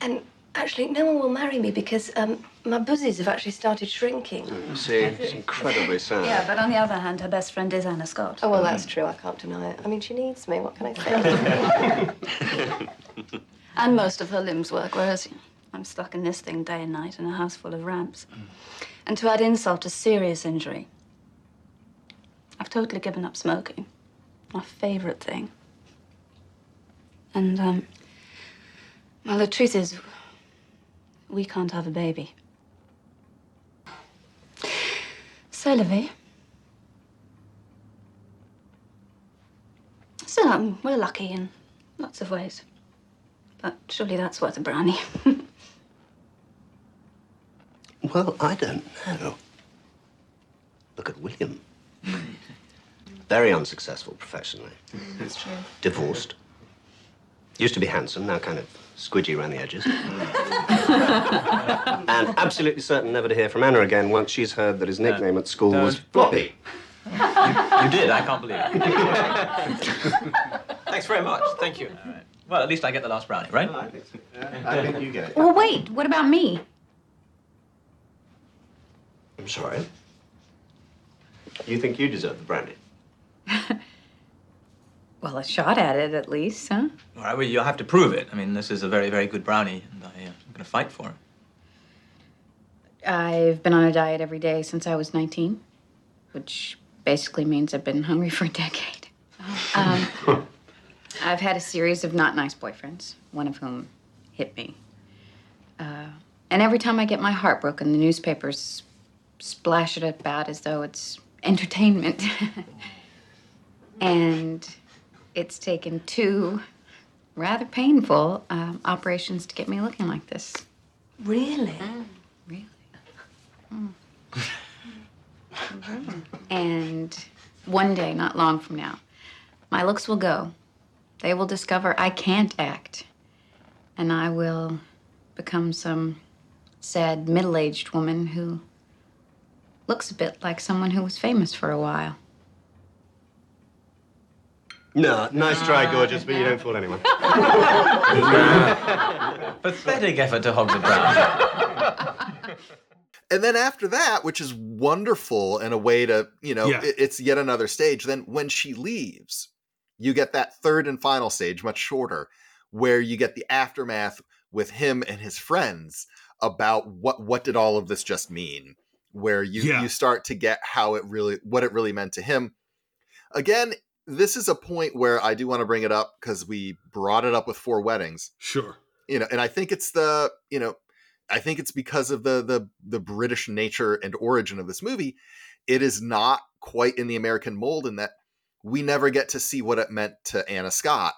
And actually, no one will marry me because um, my buzzies have actually started shrinking. You see? It's incredibly sad. Yeah, but on the other hand, her best friend is Anna Scott. Oh, well, that's true. I can't deny it. I mean, she needs me. What can I say? And most of her limbs work, whereas I'm stuck in this thing day and night in a house full of ramps. And to add insult to serious injury, I've totally given up smoking. My favorite thing. And, um, well, the truth is, we can't have a baby. So, Livy. So, um, we're lucky in lots of ways. But surely that's worth a brownie. Well, I don't know. Look at William. Very unsuccessful professionally. That's true. Divorced. Used to be handsome, now kind of squidgy around the edges. and absolutely certain never to hear from Anna again once she's heard that his nickname at school was Floppy. You, you did. I can't believe it. Thanks very much. Thank you. All right. Well, at least I get the last brownie, right? I think so. I think you get it. Well, wait, what about me? I'm sorry. You think you deserve the brandy? Well, a shot at it at least, huh? All right, well, you'll have to prove it. I mean, this is a very, very good brownie, and I, uh, I'm going to fight for it. I've been on a diet every day since I was 19, which basically means I've been hungry for a decade. Um, I've had a series of not nice boyfriends, one of whom hit me. Uh, and every time I get my heart broken, the newspapers splash it about as though it's entertainment. and it's taken two rather painful um, operations to get me looking like this. Really? Really? And one day, not long from now, my looks will go. They will discover I can't act. And I will become some sad middle aged woman who looks a bit like someone who was famous for a while. No, nice try, gorgeous, but you don't fool anyone. Pathetic effort to hog the ground. And then after that, which is wonderful in a way to, you know, Yeah. it- it's yet another stage. Then when she leaves, you get that third and final stage, much shorter, where you get the aftermath with him and his friends about what what did all of this just mean? Where you Yeah. you start to get how it really what it really meant to him. Again, this is a point where I do want to bring it up because we brought it up with four weddings. Sure. you know and i think it's the you know i think it's because of the the the british nature and origin of this movie it is not quite in the american mold in that we never get to see what it meant to anna scott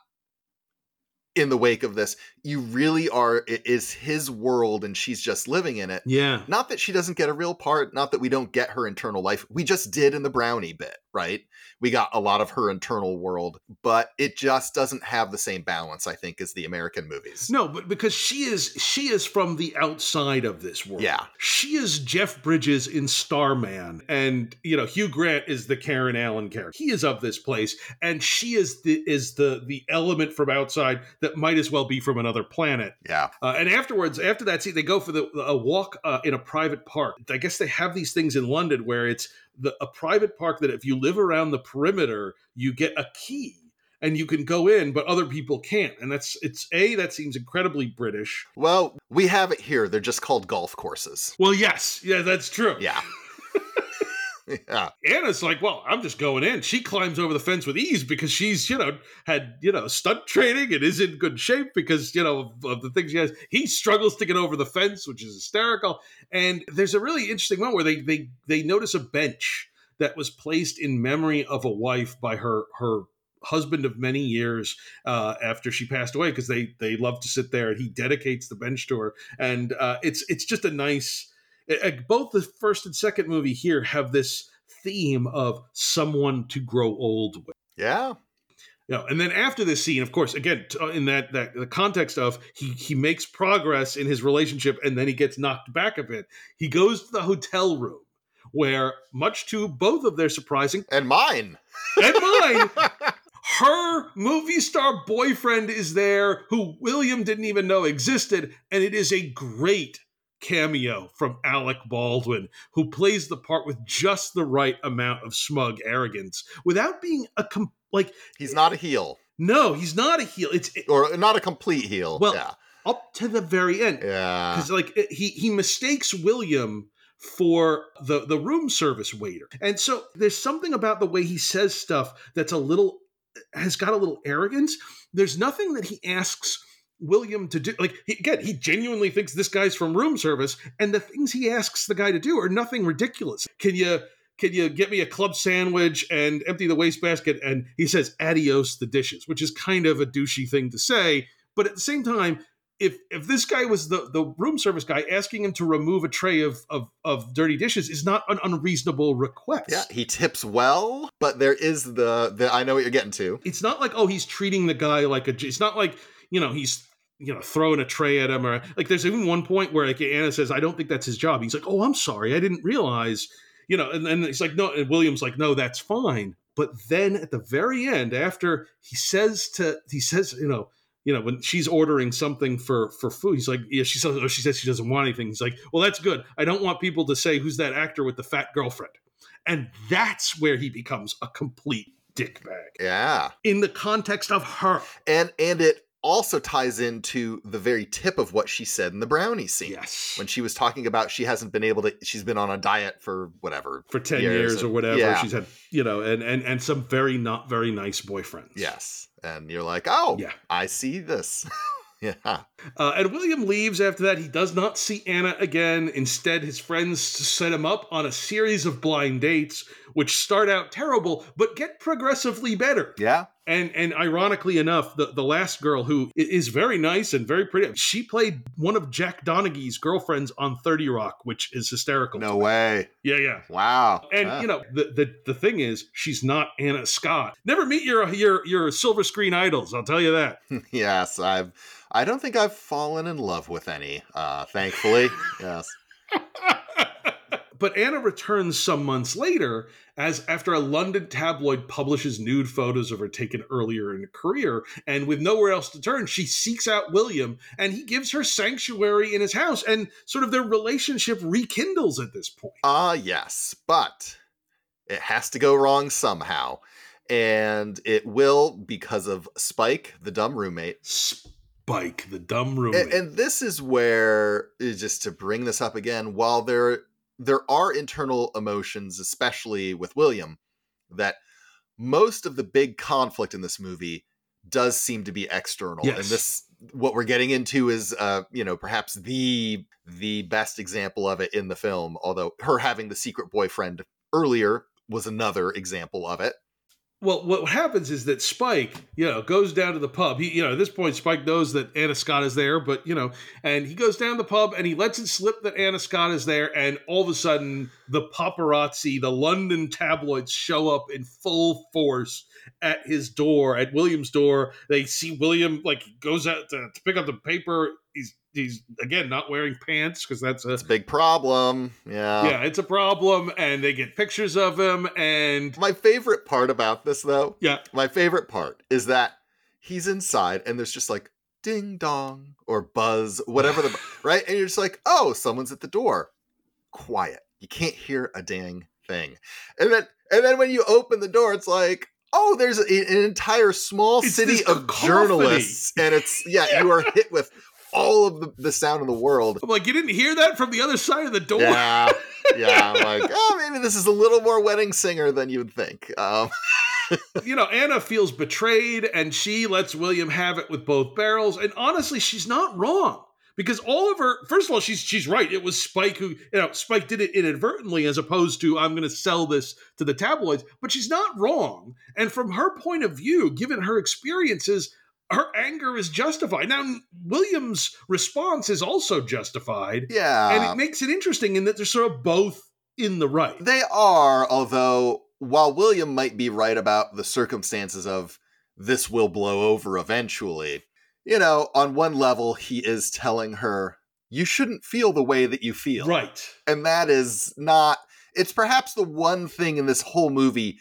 in the wake of this. You really are it is his world and she's just living in it. Yeah. not that she doesn't get a real part not that we don't get her internal life. We just did in the brownie bit right we got a lot of her internal world but it just doesn't have the same balance i think as the american movies No, but because she is she is from the outside of this world. Yeah. She is Jeff Bridges in Starman. And you know, Hugh Grant is the Karen Allen character. He is of this place, and she is the is the the element from outside that might as well be from another planet. Yeah. Uh, and afterwards, after that scene, they go for the a walk uh, in a private park. I guess they have these things in London where it's the a private park that if you live around the perimeter, you get a key and you can go in, but other people can't. And that's it's a that seems incredibly British. Well, we have it here. They're just called golf courses. Well, yes, yeah, that's true. Yeah. yeah. Anna's like, well, I'm just going in. She climbs over the fence with ease because she's, you know, had, you know, stunt training and is in good shape because, you know, of, of the things she has. He struggles to get over the fence, which is hysterical. And there's a really interesting one where they they they notice a bench that was placed in memory of a wife by her her husband of many years uh, after she passed away because they they love to sit there and he dedicates the bench to her and uh, it's it's just a nice both the first and second movie here have this theme of someone to grow old with Yeah. you know, and then after this scene, of course, again uh, in that that the context of he he makes progress in his relationship, and then he gets knocked back a bit. He goes to the hotel room where, much to both of their surprising and mine and mine, her movie star boyfriend is there, who William didn't even know existed, and it is a great cameo from Alec Baldwin, who plays the part with just the right amount of smug arrogance without being a com- like he's not a heel. No, he's not a heel. It's or not a complete heel. Well, yeah. up to the very end. Yeah. Because like it- he he mistakes William for the the room service waiter, and so there's something about the way he says stuff that's a little has got a little arrogance. There's nothing that he asks William to do. Like he, again, he genuinely thinks this guy's from room service, and the things he asks the guy to do are nothing ridiculous. Can you? Can you get me a club sandwich and empty the wastebasket? And he says, adios the dishes, which is kind of a douchey thing to say. But at the same time, if if this guy was the, the room service guy, asking him to remove a tray of, of, of dirty dishes is not an unreasonable request. Yeah, he tips well, but there is the the I know what you're getting to. It's not like, oh, he's treating the guy like a. It's not like, you know, he's you know throwing a tray at him or like there's even one point where like Anna says I don't think that's his job. He's like, oh, I'm sorry, I didn't realize. You know, and then he's like, no, and William's like, no, that's fine. But then at the very end, after he says to he says, you know, you know, when she's ordering something for for food, he's like, yeah, she says, oh, she says she doesn't want anything. He's like, well, that's good. I don't want people to say who's that actor with the fat girlfriend, and that's where he becomes a complete dickbag Yeah. in the context of her. And and it also ties into the very tip of what she said in the brownie scene. Yes. When she was talking about she hasn't been able to she's been on a diet for whatever. For ten years, or whatever, Yeah. she's had you know, and and and some very not very nice boyfriends. Yes. And you're like, oh, Yeah. I see this. yeah. Uh, and William leaves after that. He does not see Anna again. Instead, his friends set him up on a series of blind dates, which start out terrible but get progressively better. Yeah. And and ironically enough, the, the last girl who is very nice and very pretty, she played one of Jack Donaghy's girlfriends on 30 Rock, which is hysterical. No way. Yeah, yeah. Wow. And Huh. you know, the, the the thing is, she's not Anna Scott. Never meet your your your silver screen idols, I'll tell you that. yes, I've I don't think I've fallen in love with any, uh, thankfully. yes. but Anna returns some months later as after a London tabloid publishes nude photos of her taken earlier in her career, and with nowhere else to turn, she seeks out William and he gives her sanctuary in his house, and sort of their relationship rekindles at this point. Ah, yes, but it has to go wrong somehow. And it will because of Spike, the dumb roommate. Spike, the dumb roommate. And, and this is where, uh, just to bring this up again, while there there are internal emotions, especially with William, that most of the big conflict in this movie does seem to be external. Yes. And this what we're getting into is uh, you know, perhaps the the best example of it in the film, although her having the secret boyfriend earlier was another example of it. Well, what happens is that Spike, you know, goes down to the pub. He, you know, at this point, Spike knows that Anna Scott is there, but you know, and he goes down the pub and he lets it slip that Anna Scott is there, and all of a sudden, the paparazzi, the London tabloids, show up in full force at his door, at William's door. They see William like goes out to, to pick up the paper. He's he's again not wearing pants because that's a Big problem. Yeah. yeah, it's a problem, and they get pictures of him, and My favorite part about this, though, yeah, my favorite part is that he's inside and there's just like ding dong or buzz, whatever the right, and you're just like, oh, someone's at the door. Quiet. You can't hear a dang thing. And then and then when you open the door, it's like, oh, there's a, an entire small It's city of cacophony. journalists, and it's yeah, you are hit with all of the, the sound in the world. I'm like, you didn't hear that from the other side of the door. Yeah, yeah. I'm like, oh, maybe this is a little more wedding singer than you'd think. Um, you know, Anna feels betrayed and she lets William have it with both barrels. And honestly, she's not wrong. Because all of her, first of all, she's she's right. It was Spike who, you know, Spike did it inadvertently as opposed to I'm going to sell this to the tabloids. But she's not wrong. And from her point of view, given her experiences, her anger is justified. Now, William's response is also justified. Yeah. And it makes it interesting in that they're sort of both in the right. They are, although while William might be right about the circumstances of this will blow over eventually, you know, on one level, he is telling her, you shouldn't feel the way that you feel. Right. And that is not, it's perhaps the one thing in this whole movie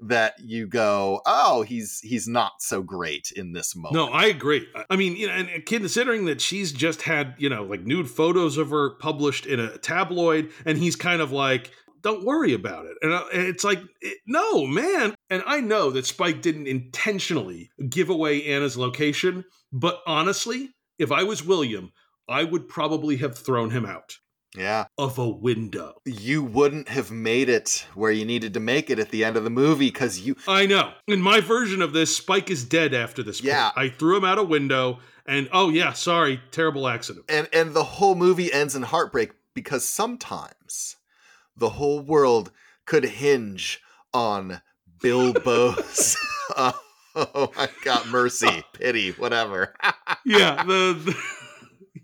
that you go, oh, he's he's not so great in this moment. No, I agree. I mean, you know, and considering that she's just had, you know, like nude photos of her published in a tabloid, and he's kind of like, don't worry about it. And uh, and it's like, it- no, man. And I know that Spike didn't intentionally give away Anna's location, but honestly, if I was William, I would probably have thrown him out Yeah. of a window. You wouldn't have made it where you needed to make it at the end of the movie because you I know. In my version of this, Spike is dead after this. point. Yeah. I threw him out a window, and oh yeah, sorry, terrible accident. and and the whole movie ends in heartbreak because sometimes the whole world could hinge on Bilbo's oh my god mercy pity whatever yeah the, the-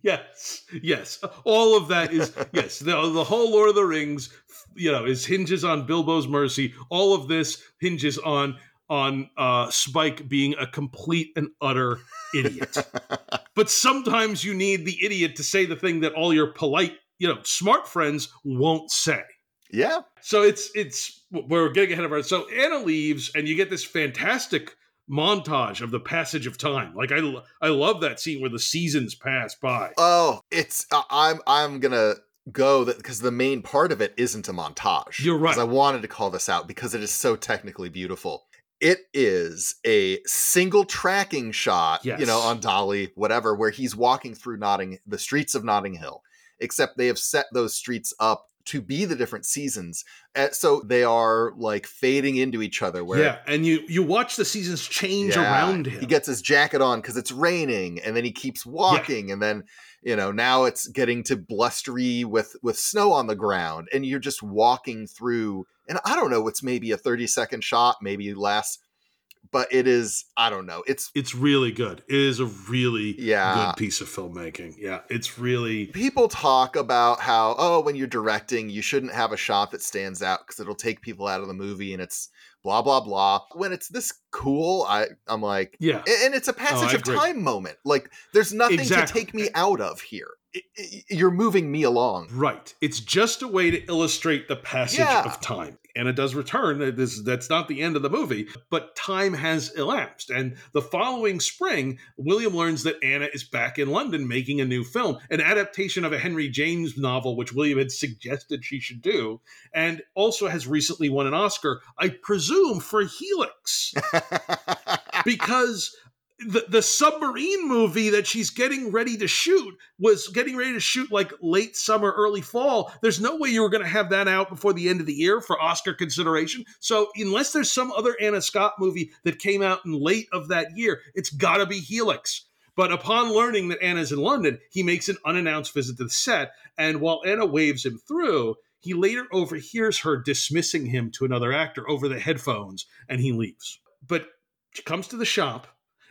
yes yes. All of that is yes the, the whole lord of the rings you know is hinges on bilbo's mercy. All of this hinges on on uh spike being a complete and utter idiot. But sometimes you need the idiot to say the thing that all your polite you know smart friends won't say. Yeah. So it's it's we're getting ahead of ourselves. so Anna leaves and you get this fantastic montage of the passage of time. Like I I love that scene where the seasons pass by. oh it's uh, i'm i'm gonna go that because the main part of it isn't a montage You're right. i wanted to call this out because it is so technically beautiful it is a single tracking shot you know on dolly whatever where he's walking through notting the streets of notting hill except they have set those streets up to be the different seasons Uh, so they are like fading into each other where yeah, and you you watch the seasons change yeah, around him. He gets his jacket on because it's raining, and then he keeps walking, and then you know now it's getting to blustery with with snow on the ground, and you're just walking through. And I don't know, it's maybe a thirty second shot, maybe less, but it is. I don't know. It's it's really good. It is a really Yeah. good piece of filmmaking. Yeah, it's really people talk about how oh when you're directing you shouldn't have a shot that stands out because it'll take people out of the movie and it's blah blah blah when it's this cool i i'm like Yeah. and it's a passage I of time moment like there's nothing Exactly. to take me out of here you're moving me along. Right. It's just a way to illustrate the passage Yeah. of time. and it does return. This, that's not the end of the movie, but time has elapsed. And the following spring, William learns that Anna is back in London making a new film, an adaptation of a Henry James novel, which William had suggested she should do, and also has recently won an Oscar, I presume, for Helix. because the, the submarine movie that she's getting ready to shoot was getting ready to shoot like late summer, early fall. There's no way you were going to have that out before the end of the year for Oscar consideration. So, unless there's some other Anna Scott movie that came out in late of that year, it's got to be Helix. But upon learning that Anna's in London, he makes an unannounced visit to the set. And while Anna waves him through, he later overhears her dismissing him to another actor over the headphones and he leaves. But she comes to the shop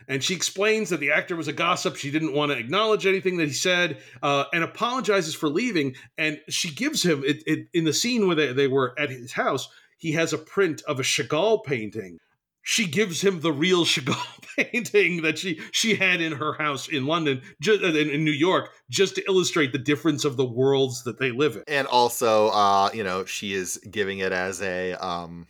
and she explains that the actor was a gossip. She didn't want to acknowledge anything that he said uh, and apologizes for leaving. And she gives him, it, it, in the scene where they, they were at his house, he has a print of a Chagall painting. She gives him the real Chagall painting that she she had in her house in London, just, in, in New York, just to illustrate the difference of the worlds that they live in. And also, uh, you know, she is giving it as a, um,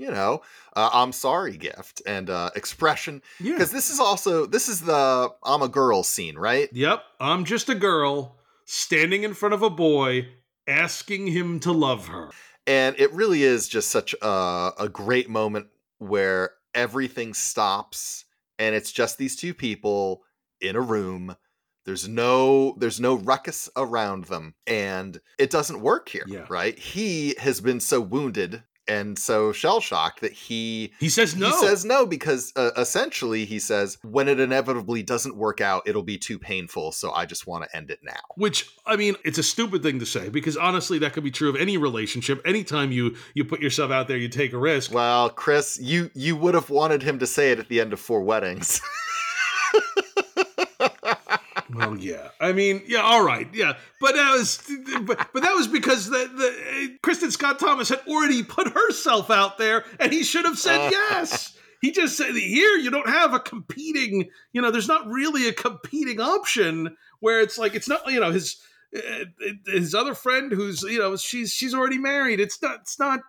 you know, uh, I'm sorry gift and uh, expression. Yeah. Because this is also this is the I'm a girl scene, right? Yep, I'm just a girl standing in front of a boy asking him to love her. And it really is just such a, a great moment where everything stops and it's just these two people in a room. There's no there's no ruckus around them and it doesn't work here, Yeah. right? He has been so wounded and so shell shocked that he He says no. He says no because uh, essentially he says when it inevitably doesn't work out, it'll be too painful, so I just want to end it now. Which I mean, it's a stupid thing to say because honestly, that could be true of any relationship. Anytime you you put yourself out there, you take a risk. Well, Chris, you you would have wanted him to say it at the end of Four Weddings. Well, yeah. I mean, yeah, all right, yeah. But that was, but, but that was because the, the Kristin Scott Thomas had already put herself out there, and he should have said yes. He just said, "Here, you don't have a competing. You know, there's not really a competing option where it's like it's not. You know, his uh, his other friend who's you know she's she's already married. It's not. It's not.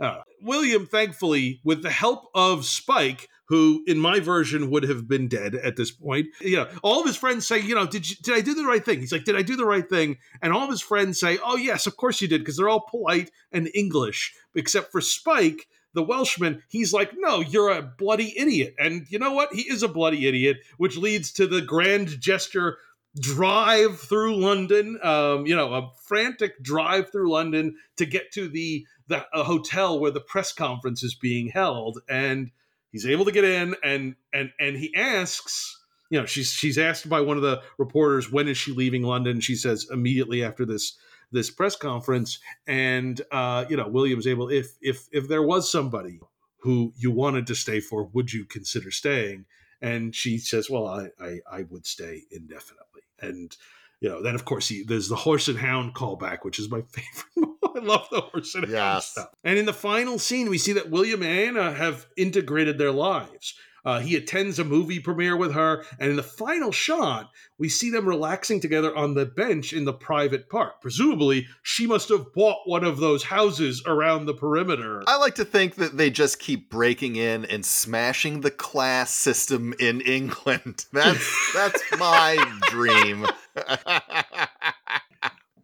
Uh, William, thankfully, with the help of Spike, who in my version would have been dead at this point, you know, all of his friends say, you know, did you, did I do the right thing? He's like, did I do the right thing? And all of his friends say, oh yes, of course you did, because they're all polite and English, except for Spike. The Welshman, he's like, no, you're a bloody idiot. And you know what? He is a bloody idiot, which leads to the grand gesture drive through London, um, you know, a frantic drive through London to get to the the hotel where the press conference is being held, and he's able to get in, and and and he asks, you know, she's she's asked by one of the reporters when is she leaving London. She says immediately after this this press conference, and uh, you know, William's able if if if there was somebody who you wanted to stay for, would you consider staying? And she says, "Well, I I, I would stay indefinitely." And you know, then of course he, there's the horse and hound callback, which is my favorite. I love the horse and hound stuff. And in the final scene, we see that William and Anna have integrated their lives. Uh, he attends a movie premiere with her, and in the final shot, we see them relaxing together on the bench in the private park. Presumably, she must have bought one of those houses around the perimeter. I like to think that they just keep breaking in and smashing the class system in England. That's that's my dream.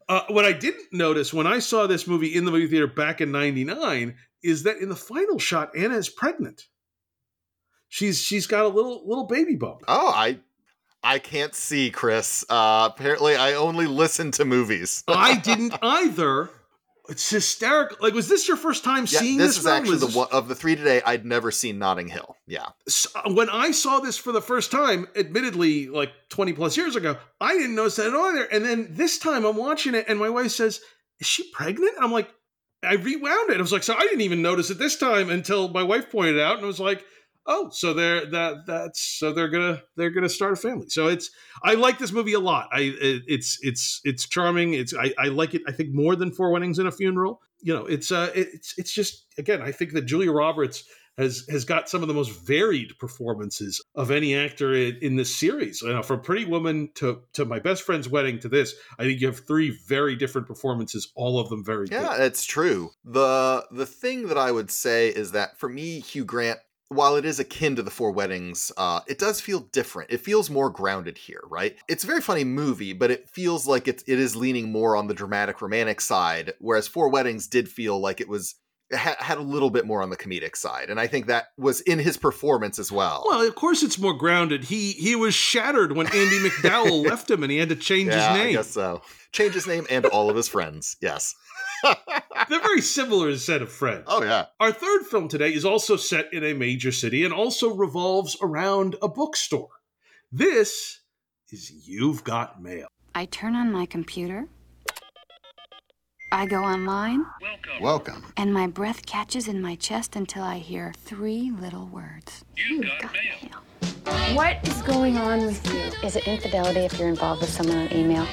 Uh, what I didn't notice when I saw this movie in the movie theater back in '99 is that in the final shot, Anna is pregnant. She's she's got a little little baby bump. Oh, I I can't see, Chris. Uh, apparently, I only listen to movies. I didn't either. It's hysterical. Like, was this your first time Yeah, seeing this this? is film? actually Was the this- one of the three today. I'd never seen Notting Hill. Yeah, S- when I saw this for the first time, admittedly, like 20 plus years ago, I didn't notice that at all either. And then this time I'm watching it, and my wife says, Is she pregnant? And I'm like, I rewound it. I was like, So I didn't even notice it this time until my wife pointed it out, and I was like, Oh, so they're that that's so they're gonna they're gonna start a family. So it's I like this movie a lot. I it, it's it's it's charming. It's I, I like it. I think more than Four Weddings and a Funeral. You know, it's uh it's it's just again I think that Julia Roberts has has got some of the most varied performances of any actor in, in this series. You know, from Pretty Woman to to My Best Friend's Wedding to this, I think you have three very different performances, all of them very Yeah, good. it's true. The the thing that I would say is that for me, Hugh Grant, while it is akin to the Four Weddings, uh, it does feel different. It feels more grounded here, right? It's a very funny movie, but it feels like it, it is leaning more on the dramatic romantic side, whereas Four Weddings did feel like it was had a little bit more on the comedic side, and I think that was in his performance as well. Well, of course, it's more grounded. He he was shattered when Andie MacDowell left him, and he had to change yeah, his name. I guess so. Change his name and all of his friends. Yes. They're very similar set of friends. Oh yeah. Our third film today is also set in a major city and also revolves around a bookstore. This is You've Got Mail. I turn on my computer. I go online. Welcome. Welcome. And my breath catches in my chest until I hear three little words. You've got mail. What is going on with you? Is it infidelity if you're involved with someone on email?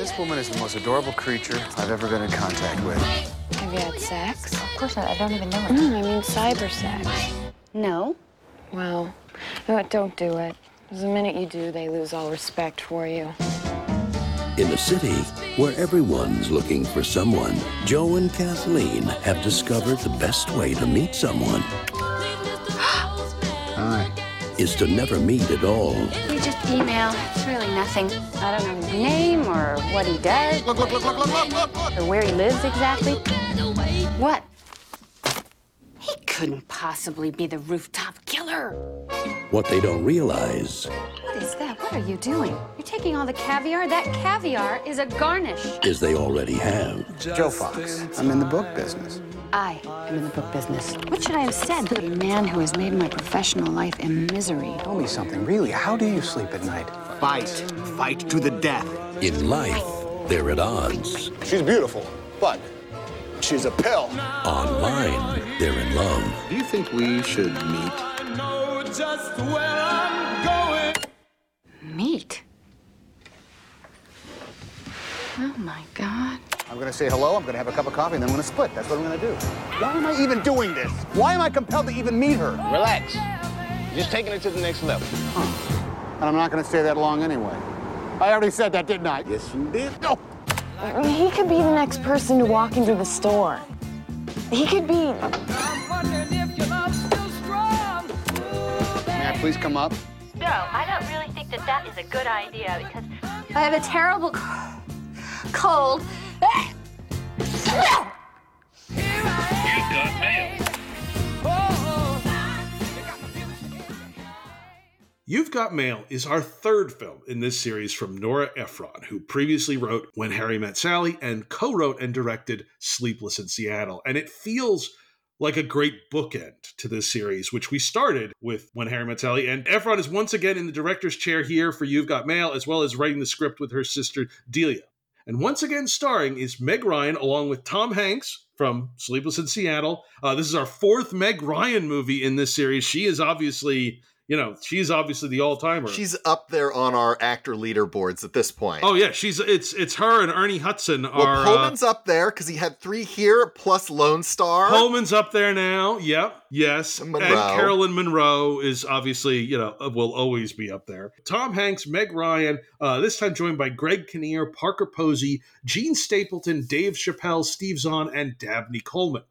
This woman is the most adorable creature I've ever been in contact with. Have you had sex? Of course not. I don't even know her. No, I mean cyber sex. No. Well, you know what? Don't do it. 'Cause the minute you do, they lose all respect for you. In a city where everyone's looking for someone, Joe and Kathleen have discovered the best way to meet someone Hi. Is to never meet at all. We just email. It's really nothing. I don't know his name or what he does. Look, look, look, look, look, look, look. Or where he lives exactly. What? He couldn't possibly be the rooftop killer. What they don't realize What is that? What are you doing? You're taking all the caviar? That caviar is a garnish. is they already have. Joe Fox. I'm in the book business. I am in the book business. What should I have said? The man who has made my professional life a misery. Tell me something. Really, how do you sleep at night? Fight. Fight to the death. In life, they're at odds. She's beautiful, but she's a pill. Online, they're in love. Do you think we should meet? Meet? Oh my God. I'm gonna say hello, I'm gonna have a cup of coffee, and then I'm gonna split. That's what I'm gonna do. Why am I even doing this? Why am I compelled to even meet her? Relax. Just taking it to the next level. And I'm not gonna stay that long anyway. I already said that, didn't I? Yes, you did. No. He could be the next person to walk into the store. He could be. May I please come up? No, I don't really think that that is a good idea because I have a terrible cold. You got mail. You've Got Mail is our third film in this series from Nora Ephron, who previously wrote When Harry Met Sally and co wrote and directed Sleepless in Seattle. And it feels like a great bookend to this series, which we started with When Harry Met Sally. And Ephron is once again in the director's chair here for You've Got Mail, as well as writing the script with her sister Delia. And once again, starring is Meg Ryan along with Tom Hanks from Sleepless in Seattle. Uh, this is our fourth Meg Ryan movie in this series. She is obviously, you know, she's obviously the all timer. She's up there on our actor leaderboards at this point. Oh yeah, she's it's it's her and Ernie Hudson well, are. uh, Pullman's up there because he had three here plus Lone Star. Pullman's up there now. Yep. Yes. Monroe. And Marilyn Monroe is obviously, you know, uh, will always be up there. Tom Hanks, Meg Ryan, uh, this time joined by Greg Kinnear, Parker Posey, Jean Stapleton, Dave Chappelle, Steve Zahn, and Dabney Coleman.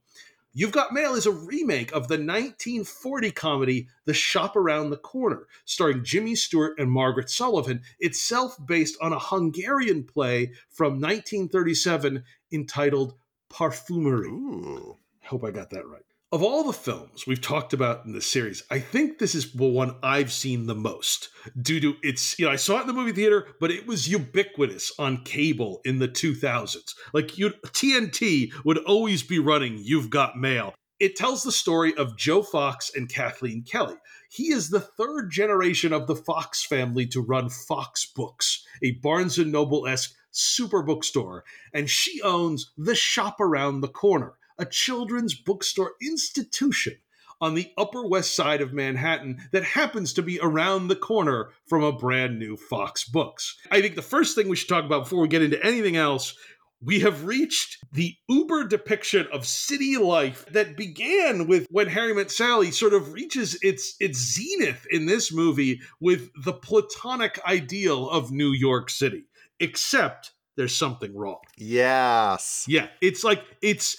You've Got Mail is a remake of the 1940 comedy The Shop Around the Corner, starring Jimmy Stewart and Margaret Sullavan, itself based on a Hungarian play from 1937 entitled Parfumerie. I hope I got that right. Of all the films we've talked about in this series, I think this is the one I've seen the most due to its, you know, I saw it in the movie theater, but it was ubiquitous on cable in the 2000s. Like you TNT would always be running You've Got Mail. It tells the story of Joe Fox and Kathleen Kelly. He is the third generation of the Fox family to run Fox Books, a Barnes and Noble-esque super bookstore, and she owns The Shop Around the Corner, a children's bookstore institution on the Upper West Side of Manhattan that happens to be around the corner from a brand new Fox Books. I think the first thing we should talk about before we get into anything else we have reached the uber depiction of city life that began with when Harry Met Sally sort of reaches its its zenith in this movie with the platonic ideal of New York City. Except there's something wrong. Yes. Yeah, it's like it's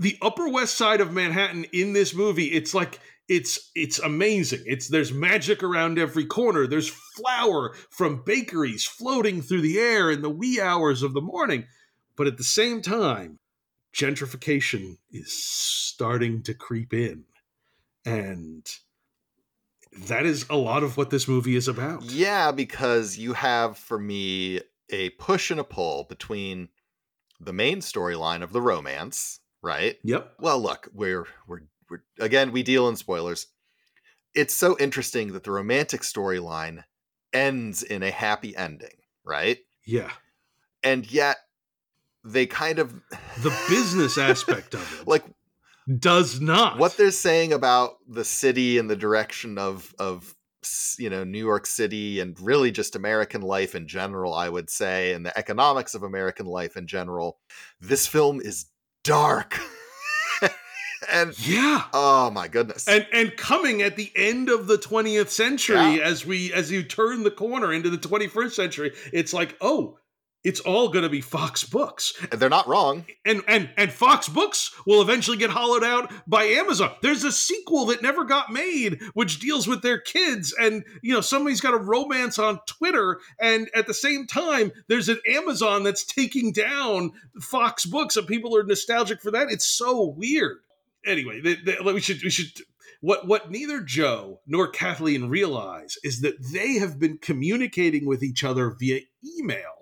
the Upper West Side of Manhattan in this movie. It's like it's it's amazing. It's there's magic around every corner. There's flour from bakeries floating through the air in the wee hours of the morning. But at the same time, gentrification is starting to creep in. And that is a lot of what this movie is about. Yeah, because you have for me a push and a pull between the main storyline of the romance, right? Yep. Well, look, we're we're we're again we deal in spoilers. It's so interesting that the romantic storyline ends in a happy ending, right? Yeah. And yet they kind of the business aspect of it like does not what they're saying about the city and the direction of of you know New York City and really just American life in general I would say and the economics of American life in general this film is dark. And yeah. oh my goodness. And and coming at the end of the 20th century Yeah. as we as you turn the corner into the 21st century it's like oh it's all going to be Fox Books. And they're not wrong. And and and Fox Books will eventually get hollowed out by Amazon. There's a sequel that never got made which deals with their kids and you know somebody's got a romance on Twitter and at the same time there's an Amazon that's taking down Fox Books and people are nostalgic for that. It's so weird. Anyway, the, the, we should we should what what neither Joe nor Kathleen realize is that they have been communicating with each other via email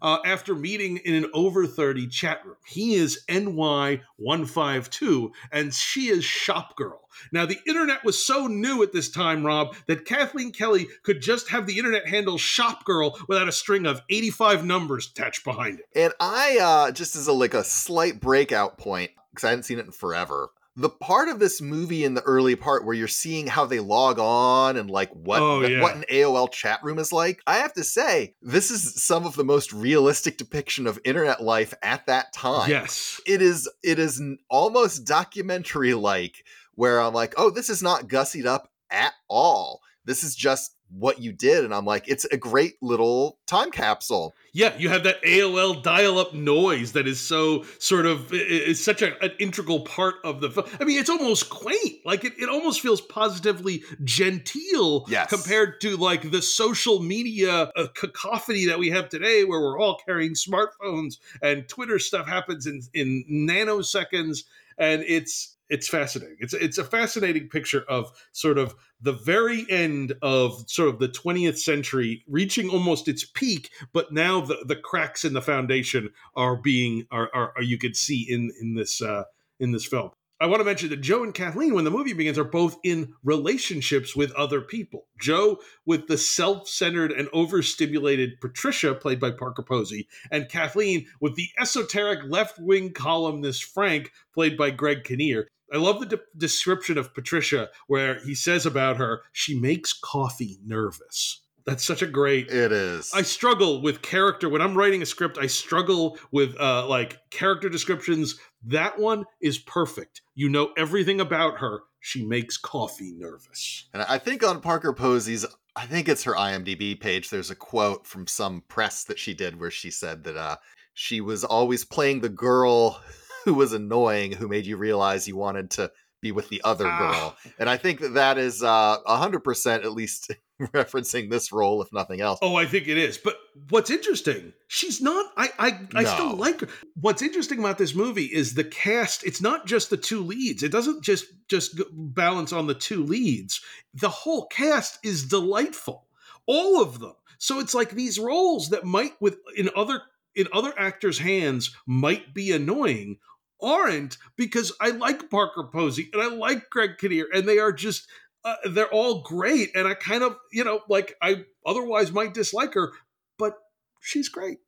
uh, after meeting in an over 30 chat room. He is NY152 and she is Shop Girl. Now, the internet was so new at this time, Rob, that Kathleen Kelly could just have the internet handle Shop Girl without a string of 85 numbers attached behind it. And I uh just as a like a slight breakout point because I hadn't seen it in forever. The part of this movie in the early part where you're seeing how they log on and like what Oh, yeah. what an AOL chat room is like, I have to say this is some of the most realistic depiction of internet life at that time. Yes. it is. It is almost documentary like, where I'm like, oh, this is not gussied up at all. This is just what you did, and I'm like, it's a great little time capsule. Yeah, you have that AOL dial-up noise that is so sort of is such a, an integral part of the. I mean, it's almost quaint. Like it, it almost feels positively genteel Yes. compared to like the social media uh, cacophony that we have today, where we're all carrying smartphones and Twitter stuff happens in in nanoseconds, and it's it's fascinating. It's it's a fascinating picture of sort of the very end of sort of the 20th century reaching almost its peak but now the, the cracks in the foundation are being are, are, are you could see in in this uh in this film i want to mention that joe and kathleen when the movie begins are both in relationships with other people joe with the self-centered and overstimulated patricia played by parker posey and kathleen with the esoteric left-wing columnist frank played by greg kinnear I love the de- description of Patricia where he says about her, she makes coffee nervous. That's such a great. It is. I struggle with character when I'm writing a script. I struggle with uh, like character descriptions. That one is perfect. You know everything about her. She makes coffee nervous. And I think on Parker Posey's, I think it's her IMDb page, there's a quote from some press that she did where she said that uh, she was always playing the girl who was annoying, who made you realize you wanted to be with the other Ah. girl. And I think that that is uh, 100% at least referencing this role, if nothing else. Oh, I think it is. But what's interesting, she's not. I I, I still like her. What's interesting about this movie is the cast. It's not just the two leads. It doesn't just just balance on the two leads. The whole cast is delightful. All of them. So it's like these roles that might with in other in other actors' hands might be annoying aren't because I like Parker Posey and I like Greg Kinnear and they are just uh, they're all great and I kind of you know like I otherwise might dislike her but she's great.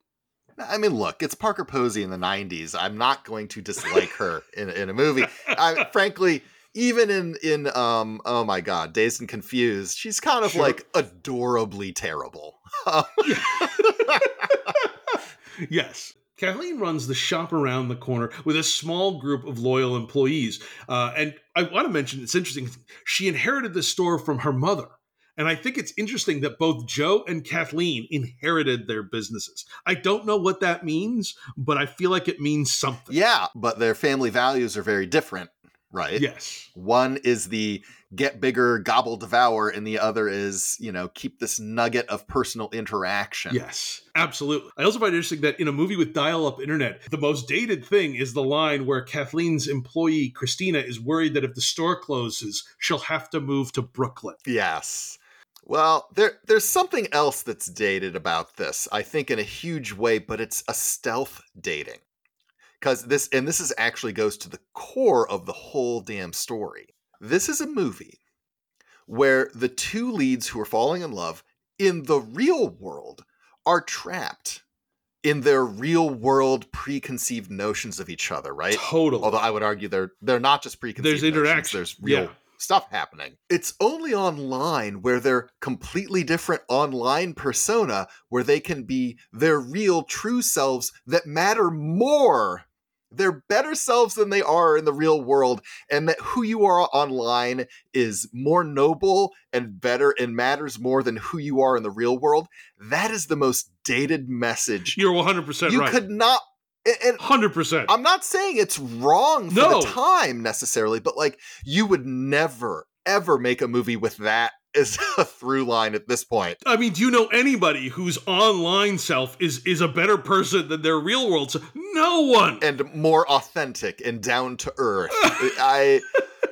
I mean, look, it's Parker Posey in the 90s. I'm not going to dislike her in, in a movie. I, frankly, even in in um oh my god, Dazed and Confused, she's kind of Sure. like adorably terrible. yes. Kathleen runs the shop around the corner with a small group of loyal employees. Uh, and I want to mention it's interesting. She inherited the store from her mother. And I think it's interesting that both Joe and Kathleen inherited their businesses. I don't know what that means, but I feel like it means something. Yeah, but their family values are very different, right? Yes. One is the get bigger, gobble, devour, and the other is, you know, keep this nugget of personal interaction. Yes, absolutely. I also find it interesting that in a movie with dial up internet, the most dated thing is the line where Kathleen's employee, Christina, is worried that if the store closes, she'll have to move to Brooklyn. Yes. Well, there there's something else that's dated about this, I think in a huge way, but it's a stealth dating. Cuz this and this is actually goes to the core of the whole damn story. This is a movie where the two leads who are falling in love in the real world are trapped in their real world preconceived notions of each other, right? Totally. Although I would argue they're they're not just preconceived There's notions, interaction. there's real Yeah. stuff happening. It's only online where they're completely different online persona where they can be their real true selves that matter more. They're better selves than they are in the real world, and that who you are online is more noble and better and matters more than who you are in the real world. That is the most dated message. You're 100% You right. could not. And 100%. I'm not saying it's wrong for No. the time necessarily, but like you would never ever make a movie with that as a through line at this point. I mean, do you know anybody whose online self is is a better person than their real world self? No one. And more authentic and down to earth. I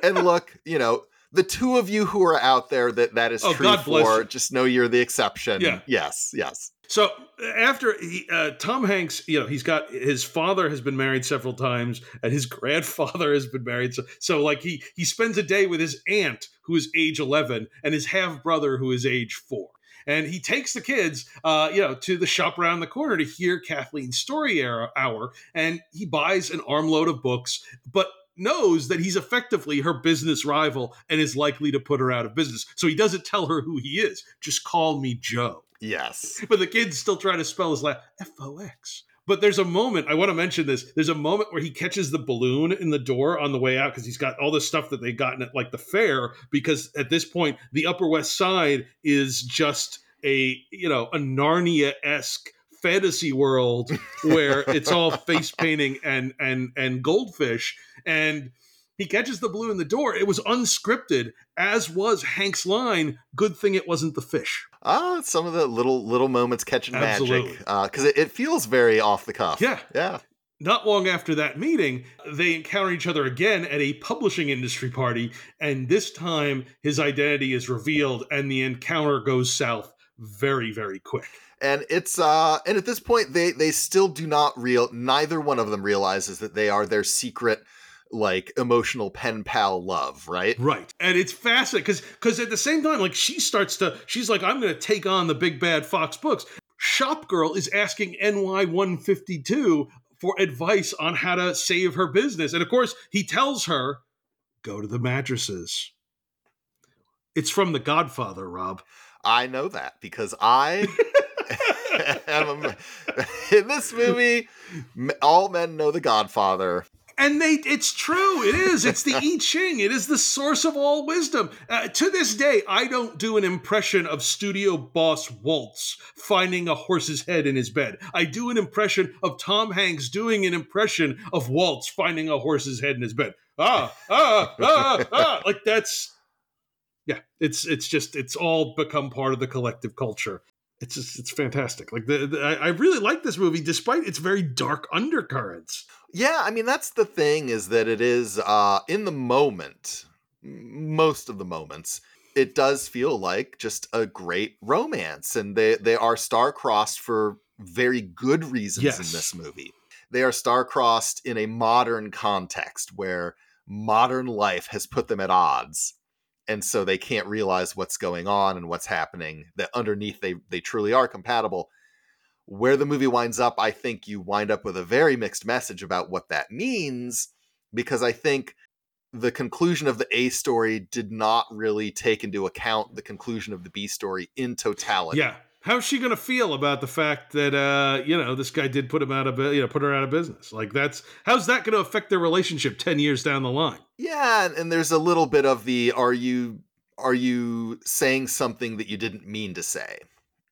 and look, you know, the two of you who are out there that that is Oh, true for, just know you're the exception. Yeah. Yes, yes. So after he, uh, Tom Hanks, you know, he's got his father has been married several times, and his grandfather has been married. So, so like he he spends a day with his aunt who is age eleven, and his half brother who is age four. And he takes the kids, uh, you know, to the shop around the corner to hear Kathleen's story hour, and he buys an armload of books, but knows that he's effectively her business rival and is likely to put her out of business. So he doesn't tell her who he is. Just call me Joe. Yes. But the kids still try to spell his last F O X. But there's a moment, I want to mention this. There's a moment where he catches the balloon in the door on the way out because he's got all the stuff that they've gotten at like the fair. Because at this point, the Upper West Side is just a, you know, a Narnia esque fantasy world where it's all face painting and and and goldfish. And he catches the blue in the door. It was unscripted, as was Hank's line. Good thing it wasn't the fish. Ah, some of the little little moments catching Absolutely. magic. Because it, it feels very off the cuff. Yeah. Yeah. Not long after that meeting, they encounter each other again at a publishing industry party, and this time his identity is revealed and the encounter goes south very, very quick. and it's uh and at this point they they still do not real neither one of them realizes that they are their secret like emotional pen pal love right Right. And it's fascinating because because at the same time, like she starts to, she's like, I'm going to take on the big bad Fox Books. Shop Girl is asking NY152 for advice on how to save her business. And of course, he tells her, go to the mattresses. It's from The Godfather, Rob. I know that because i am a, in this movie all men know the godfather And they, it's true. It is. It's the I Ching. It is the source of all wisdom. Uh, to this day, I don't do an impression of studio boss Woltz finding a horse's head in his bed. I do an impression of Tom Hanks doing an impression of Woltz finding a horse's head in his bed. Ah, ah, ah, ah. Like that's, yeah. It's it's just it's all become part of the collective culture. It's just it's fantastic. Like the, the I really like this movie despite its very dark undercurrents. yeah i mean that's the thing is that it is uh in the moment most of the moments it does feel like just a great romance and they they are star-crossed for very good reasons Yes. in this movie they are star-crossed in a modern context where modern life has put them at odds and so they can't realize what's going on and what's happening that underneath they they truly are compatible where the movie winds up i think you wind up with a very mixed message about what that means because i think the conclusion of the a story did not really take into account the conclusion of the b story in totality Yeah. How's she gonna feel about the fact that uh, you know this guy did put him out of you know put her out of business? Like that's how's that gonna affect their relationship ten years down the line? Yeah, and, there's a little bit of the are you are you saying something that you didn't mean to say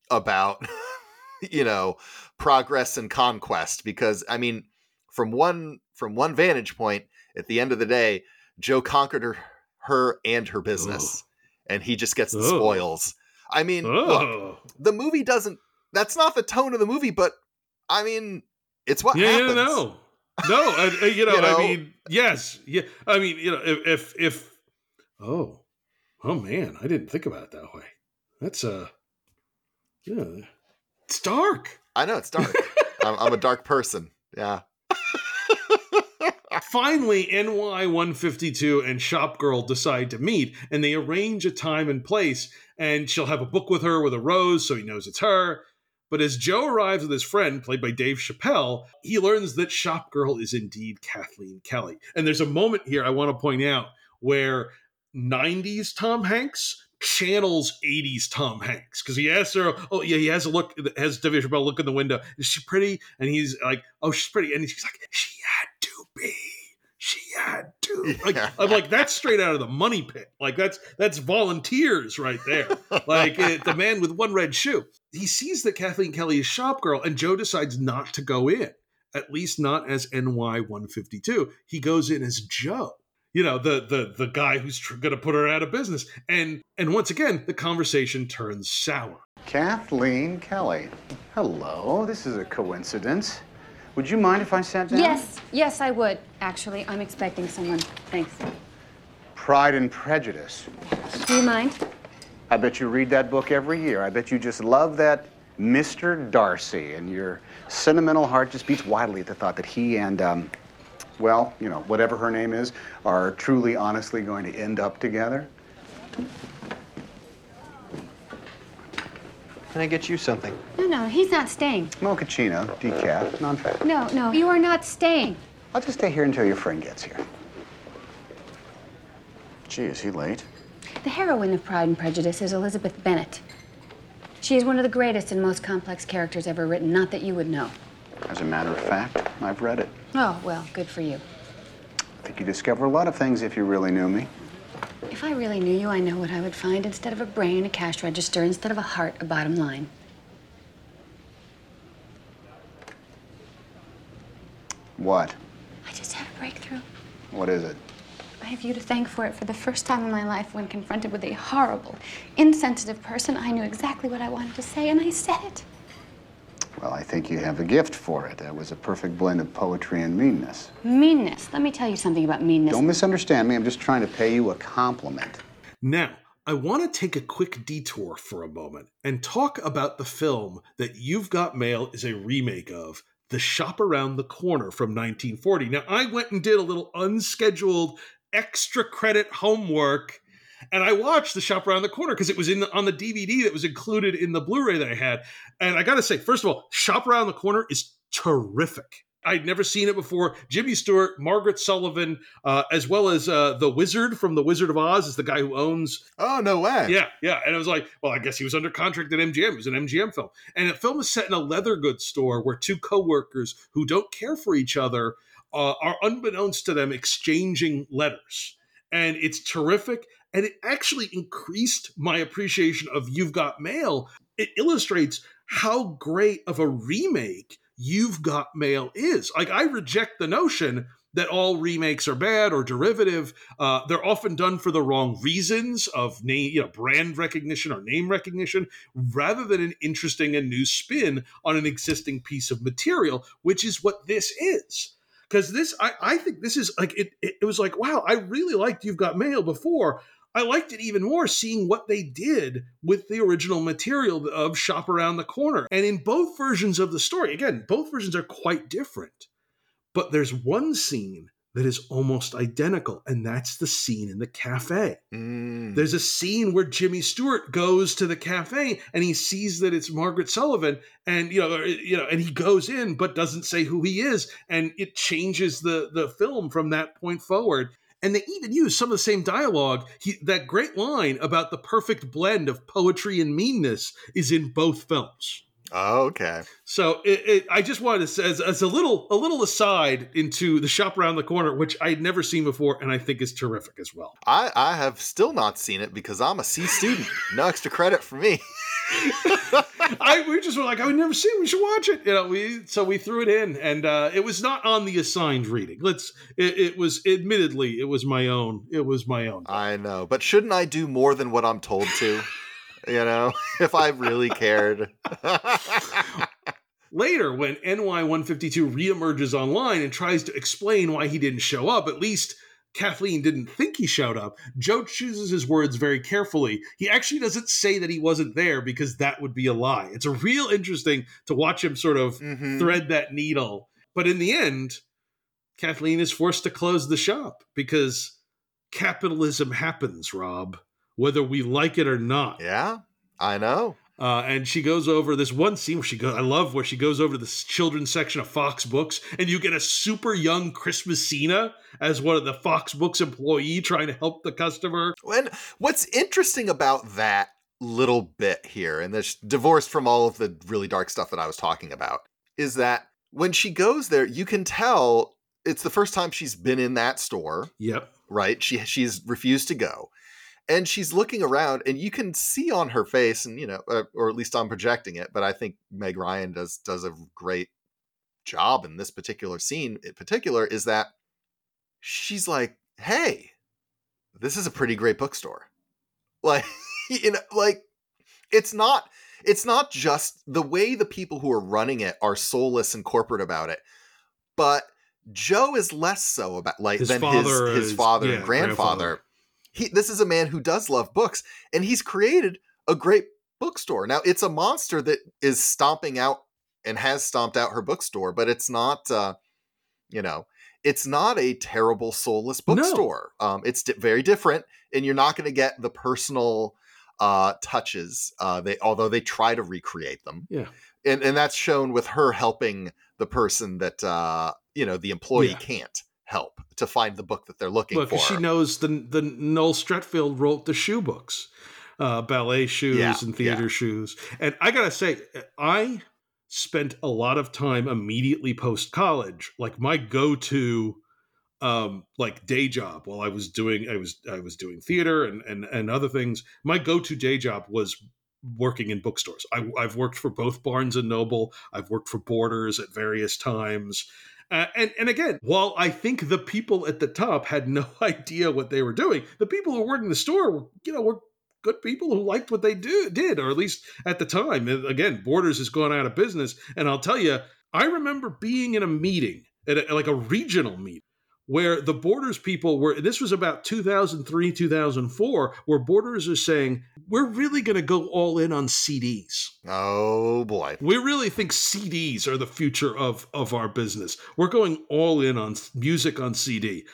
about you know progress and conquest because I mean from one from one vantage point at the end of the day Joe conquered her, her and her business and he just gets the Ugh. spoils. I mean, look, the movie doesn't that's not the tone of the movie but I mean it's what yeah, happens. yeah, no, no, I, I- you know, You know? I mean, yes, yeah, I mean, you know, if if, if oh, oh man, I didn't think about it that way. That's uh, yeah, it's dark. I know it's dark. I'm, I'm a dark person. Yeah. Finally, NY 152 and Shop Girl decide to meet and they arrange a time and place. And she'll have a book with her with a rose so he knows it's her. But as Joe arrives with his friend, played by Dave Chappelle, he learns that Shop Girl is indeed Kathleen Kelly. And there's a moment here I want to point out where 90s Tom Hanks channels 80s Tom Hanks because he asks her, Oh, yeah, he has a look, has Dave Chappelle look in the window. Is she pretty? And he's like, Oh, she's pretty. And she's like, She had to be. She had to. Like, I'm like, that's straight out of the money pit. Like, that's that's volunteers right there. Like, uh, the man with one red shoe. He sees that Kathleen Kelly is shop girl, and Joe decides not to go in, at least not as NY 152. He goes in as Joe. You know, the the the guy who's tr- going to put her out of business. And and once again, the conversation turns sour. Kathleen Kelly. Hello, this is a coincidence. Would you mind if I sat down? Yes, yes, I would. Actually, I'm expecting someone. Thanks. Pride and Prejudice. Do you mind? I bet you read that book every year. I bet you just love that Mr. Darcy, and your sentimental heart just beats wildly at the thought that he and, um, well, you know, whatever her name is, are truly, honestly going to end up together. Can I get you something? No, no, he's not staying. Mochaccino, decaf, non-fat. No, no, you are not staying. I'll just stay here until your friend gets here. Gee, is he late? The heroine of Pride and Prejudice is Elizabeth Bennet. She is one of the greatest and most complex characters ever written, not that you would know. As a matter of fact, I've read it. Oh, well, good for you. I think you discover a lot of things if you really knew me. If I really knew you, I know what I would find. Instead of a brain, a cash register. Instead of a heart, a bottom line. What? I just had a breakthrough. What is it? I have you to thank for it for the first time in my life when confronted with a horrible, insensitive person. I knew exactly what I wanted to say, and I said it. Well, I think you have a gift for it. That was a perfect blend of poetry and meanness. Meanness. Let me tell you something about meanness. Don't misunderstand me. I'm just trying to pay you a compliment. Now, I want to take a quick detour for a moment and talk about the film that You've Got Mail is a remake of, The Shop Around the Corner from 1940. Now, I went and did a little unscheduled extra credit homework and I watched The Shop Around the Corner because it was in the, on the DVD that was included in the Blu-ray that I had. And I got to say, first of all, Shop Around the Corner is terrific. I'd never seen it before. Jimmy Stewart, Margaret Sullavan, uh, as well as uh, the Wizard from The Wizard of Oz is the guy who owns. Oh no way! Yeah, yeah. And I was like, well, I guess he was under contract at MGM. It was an MGM film, and the film is set in a leather goods store where two coworkers who don't care for each other uh, are, unbeknownst to them, exchanging letters, and it's terrific. And it actually increased my appreciation of You've Got Mail. It illustrates how great of a remake You've Got Mail is. Like, I reject the notion that all remakes are bad or derivative. Uh, they're often done for the wrong reasons of name, you know, brand recognition or name recognition, rather than an interesting and new spin on an existing piece of material, which is what this is. Because this, I, I think this is like it, it. It was like, wow, I really liked You've Got Mail before. I liked it even more seeing what they did with the original material of Shop Around the Corner. And in both versions of the story, again, both versions are quite different. But there's one scene that is almost identical, and that's the scene in the cafe. Mm. There's a scene where Jimmy Stewart goes to the cafe and he sees that it's Margaret Sullavan, and you know, you know, and he goes in but doesn't say who he is, and it changes the the film from that point forward. And they even use some of the same dialogue. He, that great line about the perfect blend of poetry and meanness is in both films. Oh, okay. So it, it, I just wanted to say as, as a little a little aside into the shop around the corner, which I'd never seen before, and I think is terrific as well. I, I have still not seen it because I'm a C student. no extra credit for me. I we just were like, I would never see it. We should watch it. You know, we so we threw it in, and uh, it was not on the assigned reading. Let's. It, it was admittedly, it was my own. It was my own. I know, but shouldn't I do more than what I'm told to? You know, if I really cared. Later, when NY152 reemerges online and tries to explain why he didn't show up, at least Kathleen didn't think he showed up. Joe chooses his words very carefully. He actually doesn't say that he wasn't there because that would be a lie. It's a real interesting to watch him sort of Mhm. thread that needle. But in the end, Kathleen is forced to close the shop because capitalism happens, Rob, whether we like it or not. Yeah, I know. Uh, and she goes over this one scene where she goes. I love where she goes over to the children's section of Fox Books, and you get a super young Chris Messina as one of the Fox Books employee trying to help the customer. And what's interesting about that little bit here, and this divorced from all of the really dark stuff that I was talking about, is that when she goes there, you can tell it's the first time she's been in that store. Yep. Right? She she's refused to go. And she's looking around, and you can see on her face, and you know, uh, or at least I'm projecting it, but I think Meg Ryan does does a great job in this particular scene in particular, is that she's like, "Hey, this is a pretty great bookstore." Like, you know, like it's not it's not just the way the people who are running it are soulless and corporate about it, but Joe is less so about like His than his his is- father yeah, and grandfather. grandfather. He this is a man who does love books, and he's created a great bookstore. Now it's a monster that is stomping out and has stomped out her bookstore, but it's not uh, you know, it's not a terrible soulless bookstore. Um, it's di- very different, and you're not going to get the personal uh, touches. Uh, they although they try to recreate them, Yeah. and and that's shown with her helping the person that uh, you know the employee Yeah. can't help to find the book that they're looking for. she knows the the Noel Streatfeild wrote the shoe books, uh, ballet shoes Yeah, and theater yeah. shoes, and I gotta say, I spent a lot of time immediately post college. Like my go to, um, like day job while I was doing I was I was doing theater and and and other things. My go to day job was working in bookstores. I, I've worked for both Barnes and Noble. I've worked for Borders at various times. Uh, and and again, while I think the people at the top had no idea what they were doing, the people who worked in the store, were, you know, were good people who liked what they do did, or at least at the time. Again, Borders has gone out of business, and I'll tell you, I remember being in a meeting at a, like a regional meeting where the Borders people were. This was about 2003, 2004, where Borders are saying we're really going to go all in on CDs. Oh boy. We really think CDs are the future of of our business. We're going all in on music on CD.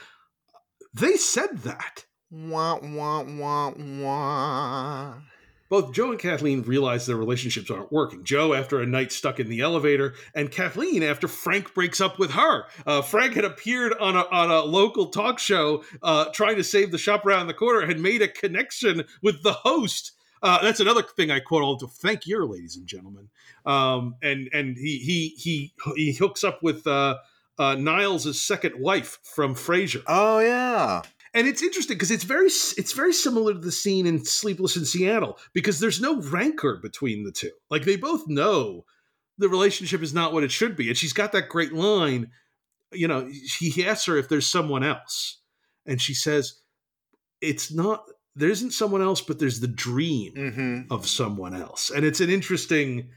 They said that. Wah, wah, wah, wah. Both Joe and Kathleen realize their relationships aren't working. Joe after a night stuck in the elevator, and Kathleen after Frank breaks up with her. Uh, Frank had appeared on a, on a local talk show uh, trying to save the shop around the corner, had made a connection with the host. Uh, that's another thing I quote all to Thank you, ladies and gentlemen. Um, and and he he he he hooks up with uh, uh, Niles' second wife from Frasier. Oh yeah. And it's interesting because it's very it's very similar to the scene in Sleepless in Seattle because there's no rancor between the two. Like they both know the relationship is not what it should be, and she's got that great line. You know, he asks her if there's someone else, and she says, "It's not. There isn't someone else, but there's the dream Mm-hmm. of someone else." And it's an interesting.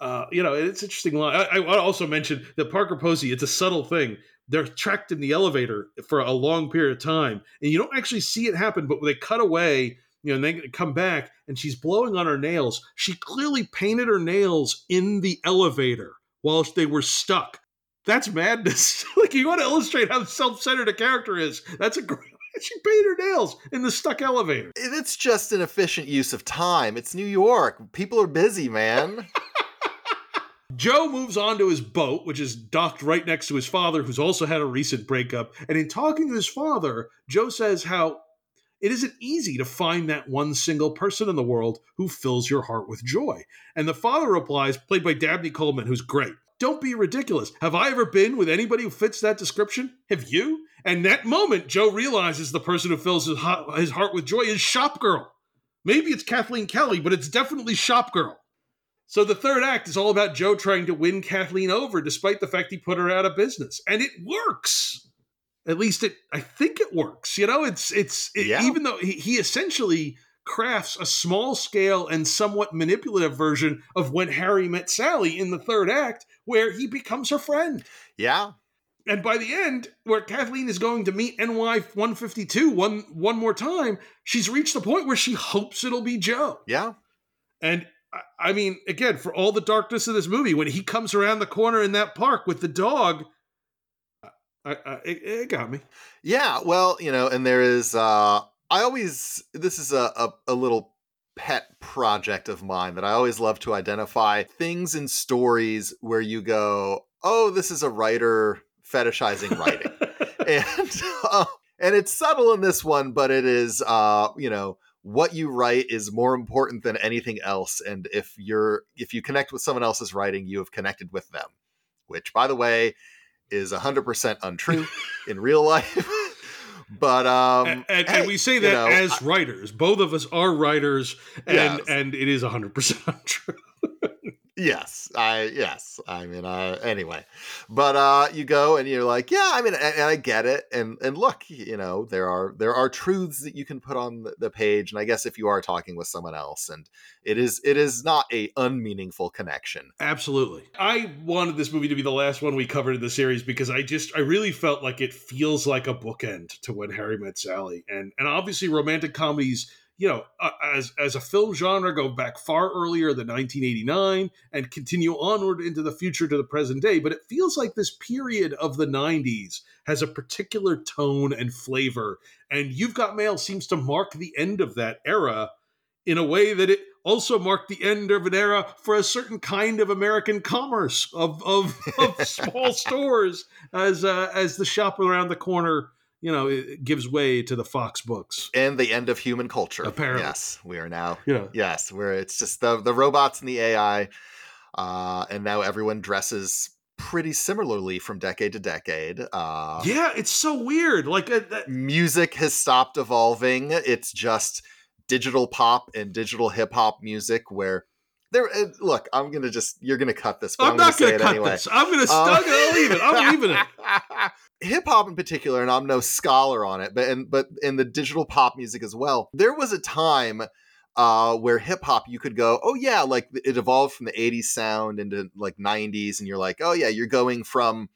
Uh, you know, it's interesting line. I, I also mention that Parker Posey. It's a subtle thing. They're tracked in the elevator for a long period of time, and you don't actually see it happen. But when they cut away, you know, and they come back, and she's blowing on her nails. She clearly painted her nails in the elevator while they were stuck. That's madness. like you want to illustrate how self-centered a character is. That's a great. She painted her nails in the stuck elevator. It's just an efficient use of time. It's New York. People are busy, man. Joe moves on to his boat, which is docked right next to his father, who's also had a recent breakup. And in talking to his father, Joe says how it isn't easy to find that one single person in the world who fills your heart with joy. And the father replies, played by Dabney Coleman, who's great. Don't be ridiculous. Have I ever been with anybody who fits that description? Have you? And that moment, Joe realizes the person who fills his heart, with joy is Shop Girl. Maybe it's Kathleen Kelly, but it's definitely Shop Girl. So the third act is all about Joe trying to win Kathleen over despite the fact he put her out of business. And it works. At least it I think it works. You know, it's it's it, Yeah. even though he, he essentially crafts a small scale and somewhat manipulative version of when Harry met Sally in the third act where he becomes her friend. Yeah. And by the end, where Kathleen is going to meet NY 152 one one more time, she's reached the point where she hopes it'll be Joe. Yeah. And I- I mean, again, for all the darkness of this movie, when he comes around the corner in that park with the dog, I, I, it, it got me. Yeah, well, you know, and there is uh I always this is a, a, a little pet project of mine that I always love to identify things in stories where you go, "Oh, this is a writer fetishizing writing." and uh, and it's subtle in this one, but it is uh, you know, what you write is more important than anything else and if you're if you connect with someone else's writing, you have connected with them. Which by the way, is 100% untrue in real life. but um and, and, hey, and we say that know, as writers. Both of us are writers, and Yes. and it is 100% untrue. Yes, I yes. I mean, uh, anyway, but uh, you go and you're like, yeah. I mean, and, and I get it. And and look, you know, there are there are truths that you can put on the, page. And I guess if you are talking with someone else, and it is it is not a unmeaningful connection. Absolutely. I wanted this movie to be the last one we covered in the series because I just I really felt like it feels like a bookend to when Harry met Sally. And and obviously romantic comedies, you know, uh, as as a film genre go back far earlier than 1989 and continue onward into the future to the present day, but it feels like this period of the 90s has a particular tone and flavor. And You've Got Mail seems to mark the end of that era in a way that it also marked the end of an era for a certain kind of American commerce of of, of small stores as uh, as the shop around the corner you know it gives way to the Fox books. And the end of human culture. Apparently. yes, we are now. Yeah. Yes, where it's just the the robots and the AI, uh, and now everyone dresses pretty similarly from decade to decade. Uh, Yeah, it's so weird. Like uh, that, music has stopped evolving. It's just digital pop and digital hip hop music where there uh, look, I'm going to just you're going to cut this, I'm, I'm not going going to to say it cut anyway. this. I'm going to Uh, I'm gonna leave it. I'm leaving it. hip hop in particular, and I'm no scholar on it, but and but in the digital pop music as well. There was a time uh, where hip hop you could go, oh yeah, like it evolved from the '80s sound into like '90s, and you're like, oh yeah, you're going from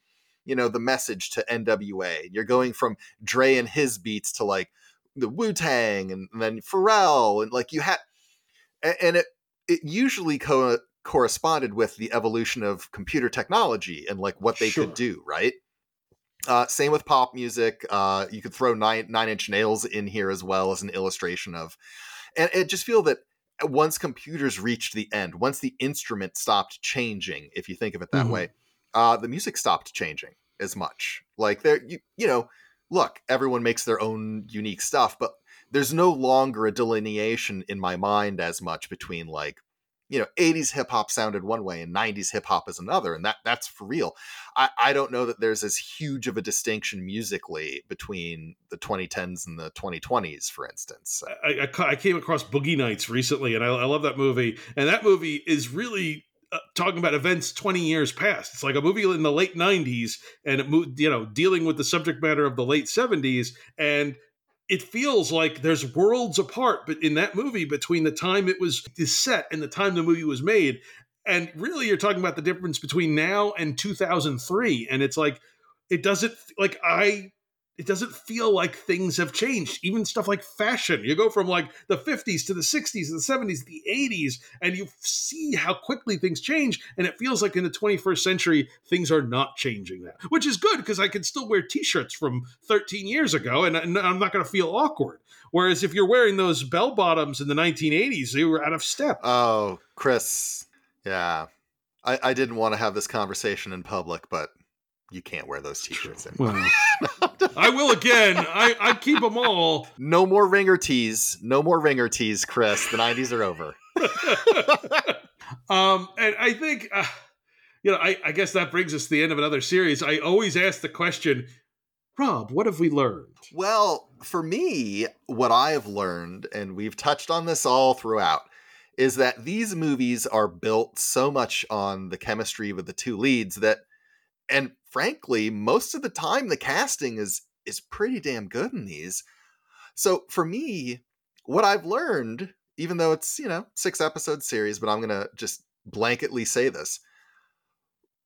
you know the message to NWA, you're going from Dre and his beats to like the Wu Tang, and, and then Pharrell, and like you had, and, and it it usually co- corresponded with the evolution of computer technology and like what they Sure. could do, right? Uh, same with pop music. Uh, you could throw nine nine inch nails in here as well as an illustration of, and it just feel that once computers reached the end, once the instrument stopped changing, if you think of it that Mhm. way, uh, the music stopped changing as much. Like there, you you know, look, everyone makes their own unique stuff, but there's no longer a delineation in my mind as much between like you know 80s hip hop sounded one way and 90s hip hop is another and that that's for real I, I don't know that there's as huge of a distinction musically between the 2010s and the 2020s for instance I, I, I came across Boogie Nights recently, and I, I love that movie. And that movie is really uh, talking about events 20 years past. It's like a movie in the late 90s, and it moved, you know, dealing with the subject matter of the late 70s. And it feels like there's worlds apart, but in that movie between the time it was set and the time the movie was made. And really, you're talking about the difference between now and 2003. And it's like, it doesn't like I it doesn't feel like things have changed. Even stuff like fashion. You go from like the 50s to the 60s, the 70s, the 80s, and you see how quickly things change. And it feels like in the 21st century, things are not changing that, which is good because I can still wear t shirts from 13 years ago and, and I'm not going to feel awkward. Whereas if you're wearing those bell bottoms in the 1980s, you were out of step. oh chris yeah I, I didn't want to have this conversation in public, but you can't wear those t-shirts anymore. Well, I will again. I, I keep them all. No more ringer tees. No more ringer tees, Chris. The 90s are over. Um, and I think, uh, you know, I, I guess that brings us to the end of another series. I always ask the question, Rob, what have we learned? Well, for me, what I have learned, and we've touched on this all throughout, is that these movies are built so much on the chemistry with the two leads that, and frankly, most of the time the casting is is pretty damn good in these. So for me, what I've learned, even though it's you know six episode series, but I'm gonna just blanketly say this: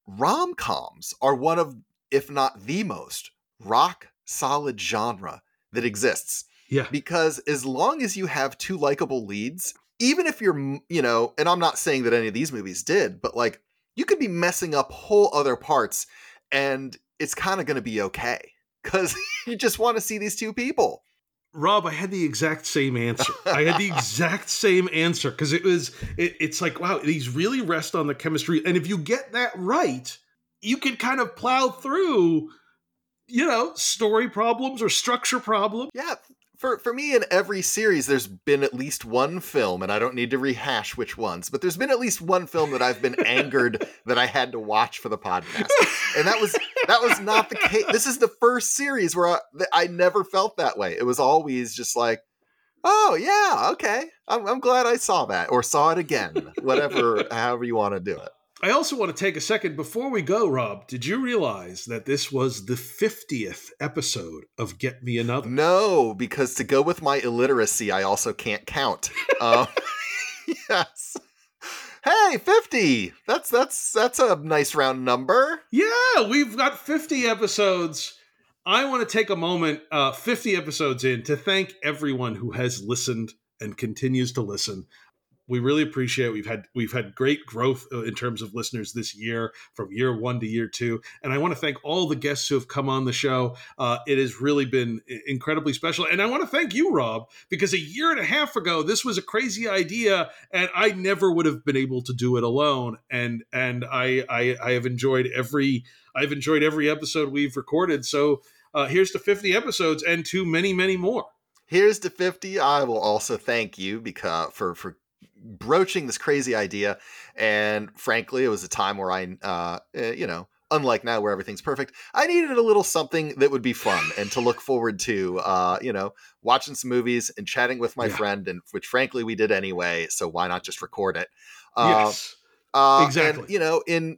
rom coms are one of, if not the most rock solid genre that exists. Yeah. Because as long as you have two likable leads, even if you're, you know, and I'm not saying that any of these movies did, but like you could be messing up whole other parts and it's kind of going to be okay because you just want to see these two people. Rob, I had the exact same answer. I had the exact same answer because it was, it, it's like, wow, these really rest on the chemistry. And if you get that right, you can kind of plow through, you know, story problems or structure problems. Yeah. For, for me, in every series, there's been at least one film, and I don't need to rehash which ones, but there's been at least one film that I've been angered that I had to watch for the podcast, and that was that was not the case. This is the first series where I, I never felt that way. It was always just like, oh yeah, okay, I'm, I'm glad I saw that or saw it again, whatever, however you want to do it. I also want to take a second before we go, Rob. Did you realize that this was the 50th episode of Get Me Another? No, because to go with my illiteracy, I also can't count. Um, yes. Hey, 50. That's that's that's a nice round number. Yeah, we've got 50 episodes. I want to take a moment, uh, 50 episodes in, to thank everyone who has listened and continues to listen. We really appreciate it. We've had we've had great growth uh, in terms of listeners this year, from year one to year two. And I want to thank all the guests who have come on the show. Uh, it has really been incredibly special. And I want to thank you, Rob, because a year and a half ago, this was a crazy idea, and I never would have been able to do it alone. And and I I, I have enjoyed every I've enjoyed every episode we've recorded. So uh, here's to 50 episodes and to many many more. Here's to 50. I will also thank you because for for broaching this crazy idea. And frankly, it was a time where I, uh, eh, you know, unlike now where everything's perfect, I needed a little something that would be fun and to look forward to. Uh, you know, watching some movies and chatting with my Yeah. friend, and which frankly we did anyway. So why not just record it? Uh, yes. uh, Exactly. And, you know, in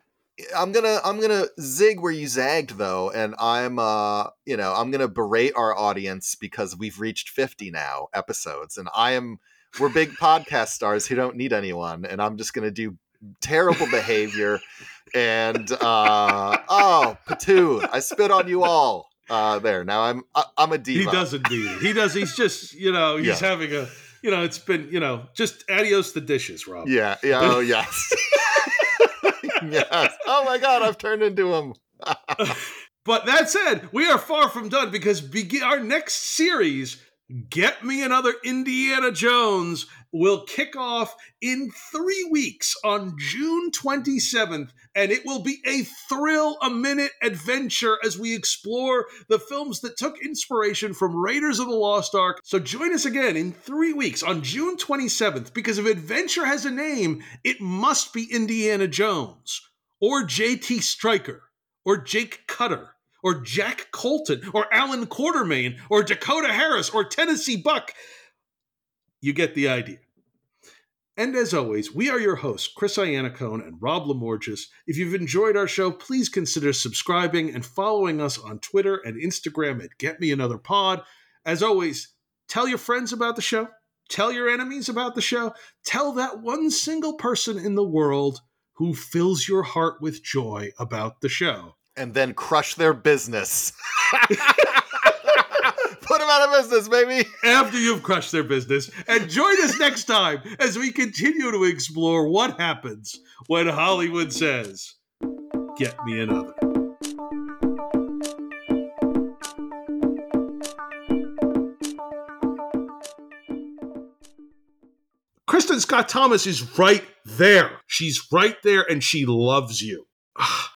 I'm gonna I'm gonna zig where you zagged though, and I'm uh you know I'm gonna berate our audience because we've reached 50 now episodes, and I am we're big podcast stars who don't need anyone, and I'm just gonna do terrible behavior and uh oh Patu, I spit on you all. Uh there now I'm I, I'm a diva. He doesn't need it. He does. He's just you know he's Yeah. having a you know it's been you know just adios the dishes, Rob. Yeah, yeah, oh yes. yes. Oh my god, I've turned into him. But that said, we are far from done because begin our next series, Get Me Another Indiana Jones, will kick off in three weeks on June 27th, and it will be a thrill a minute adventure as we explore the films that took inspiration from Raiders of the Lost Ark. So join us again in three weeks on June 27th, because if adventure has a name, it must be Indiana Jones or JT Stryker or Jake Cutter, or Jack Colton, or Allan Quatermain, or Dakota Harris, or Tennessee Buck. You get the idea. And as always, we are your hosts, Chris Iannacone and Rob Lamorges. If you've enjoyed our show, please consider subscribing and following us on Twitter and Instagram at Get Me Another Pod. As always, tell your friends about the show. Tell your enemies about the show. Tell that one single person in the world who fills your heart with joy about the show. And then crush their business. Put them out of business, baby. after you've crushed their business. And join us next time as we continue to explore what happens when Hollywood says, Get me another. Kristin Scott Thomas is right there. She's right there and she loves you. Ah,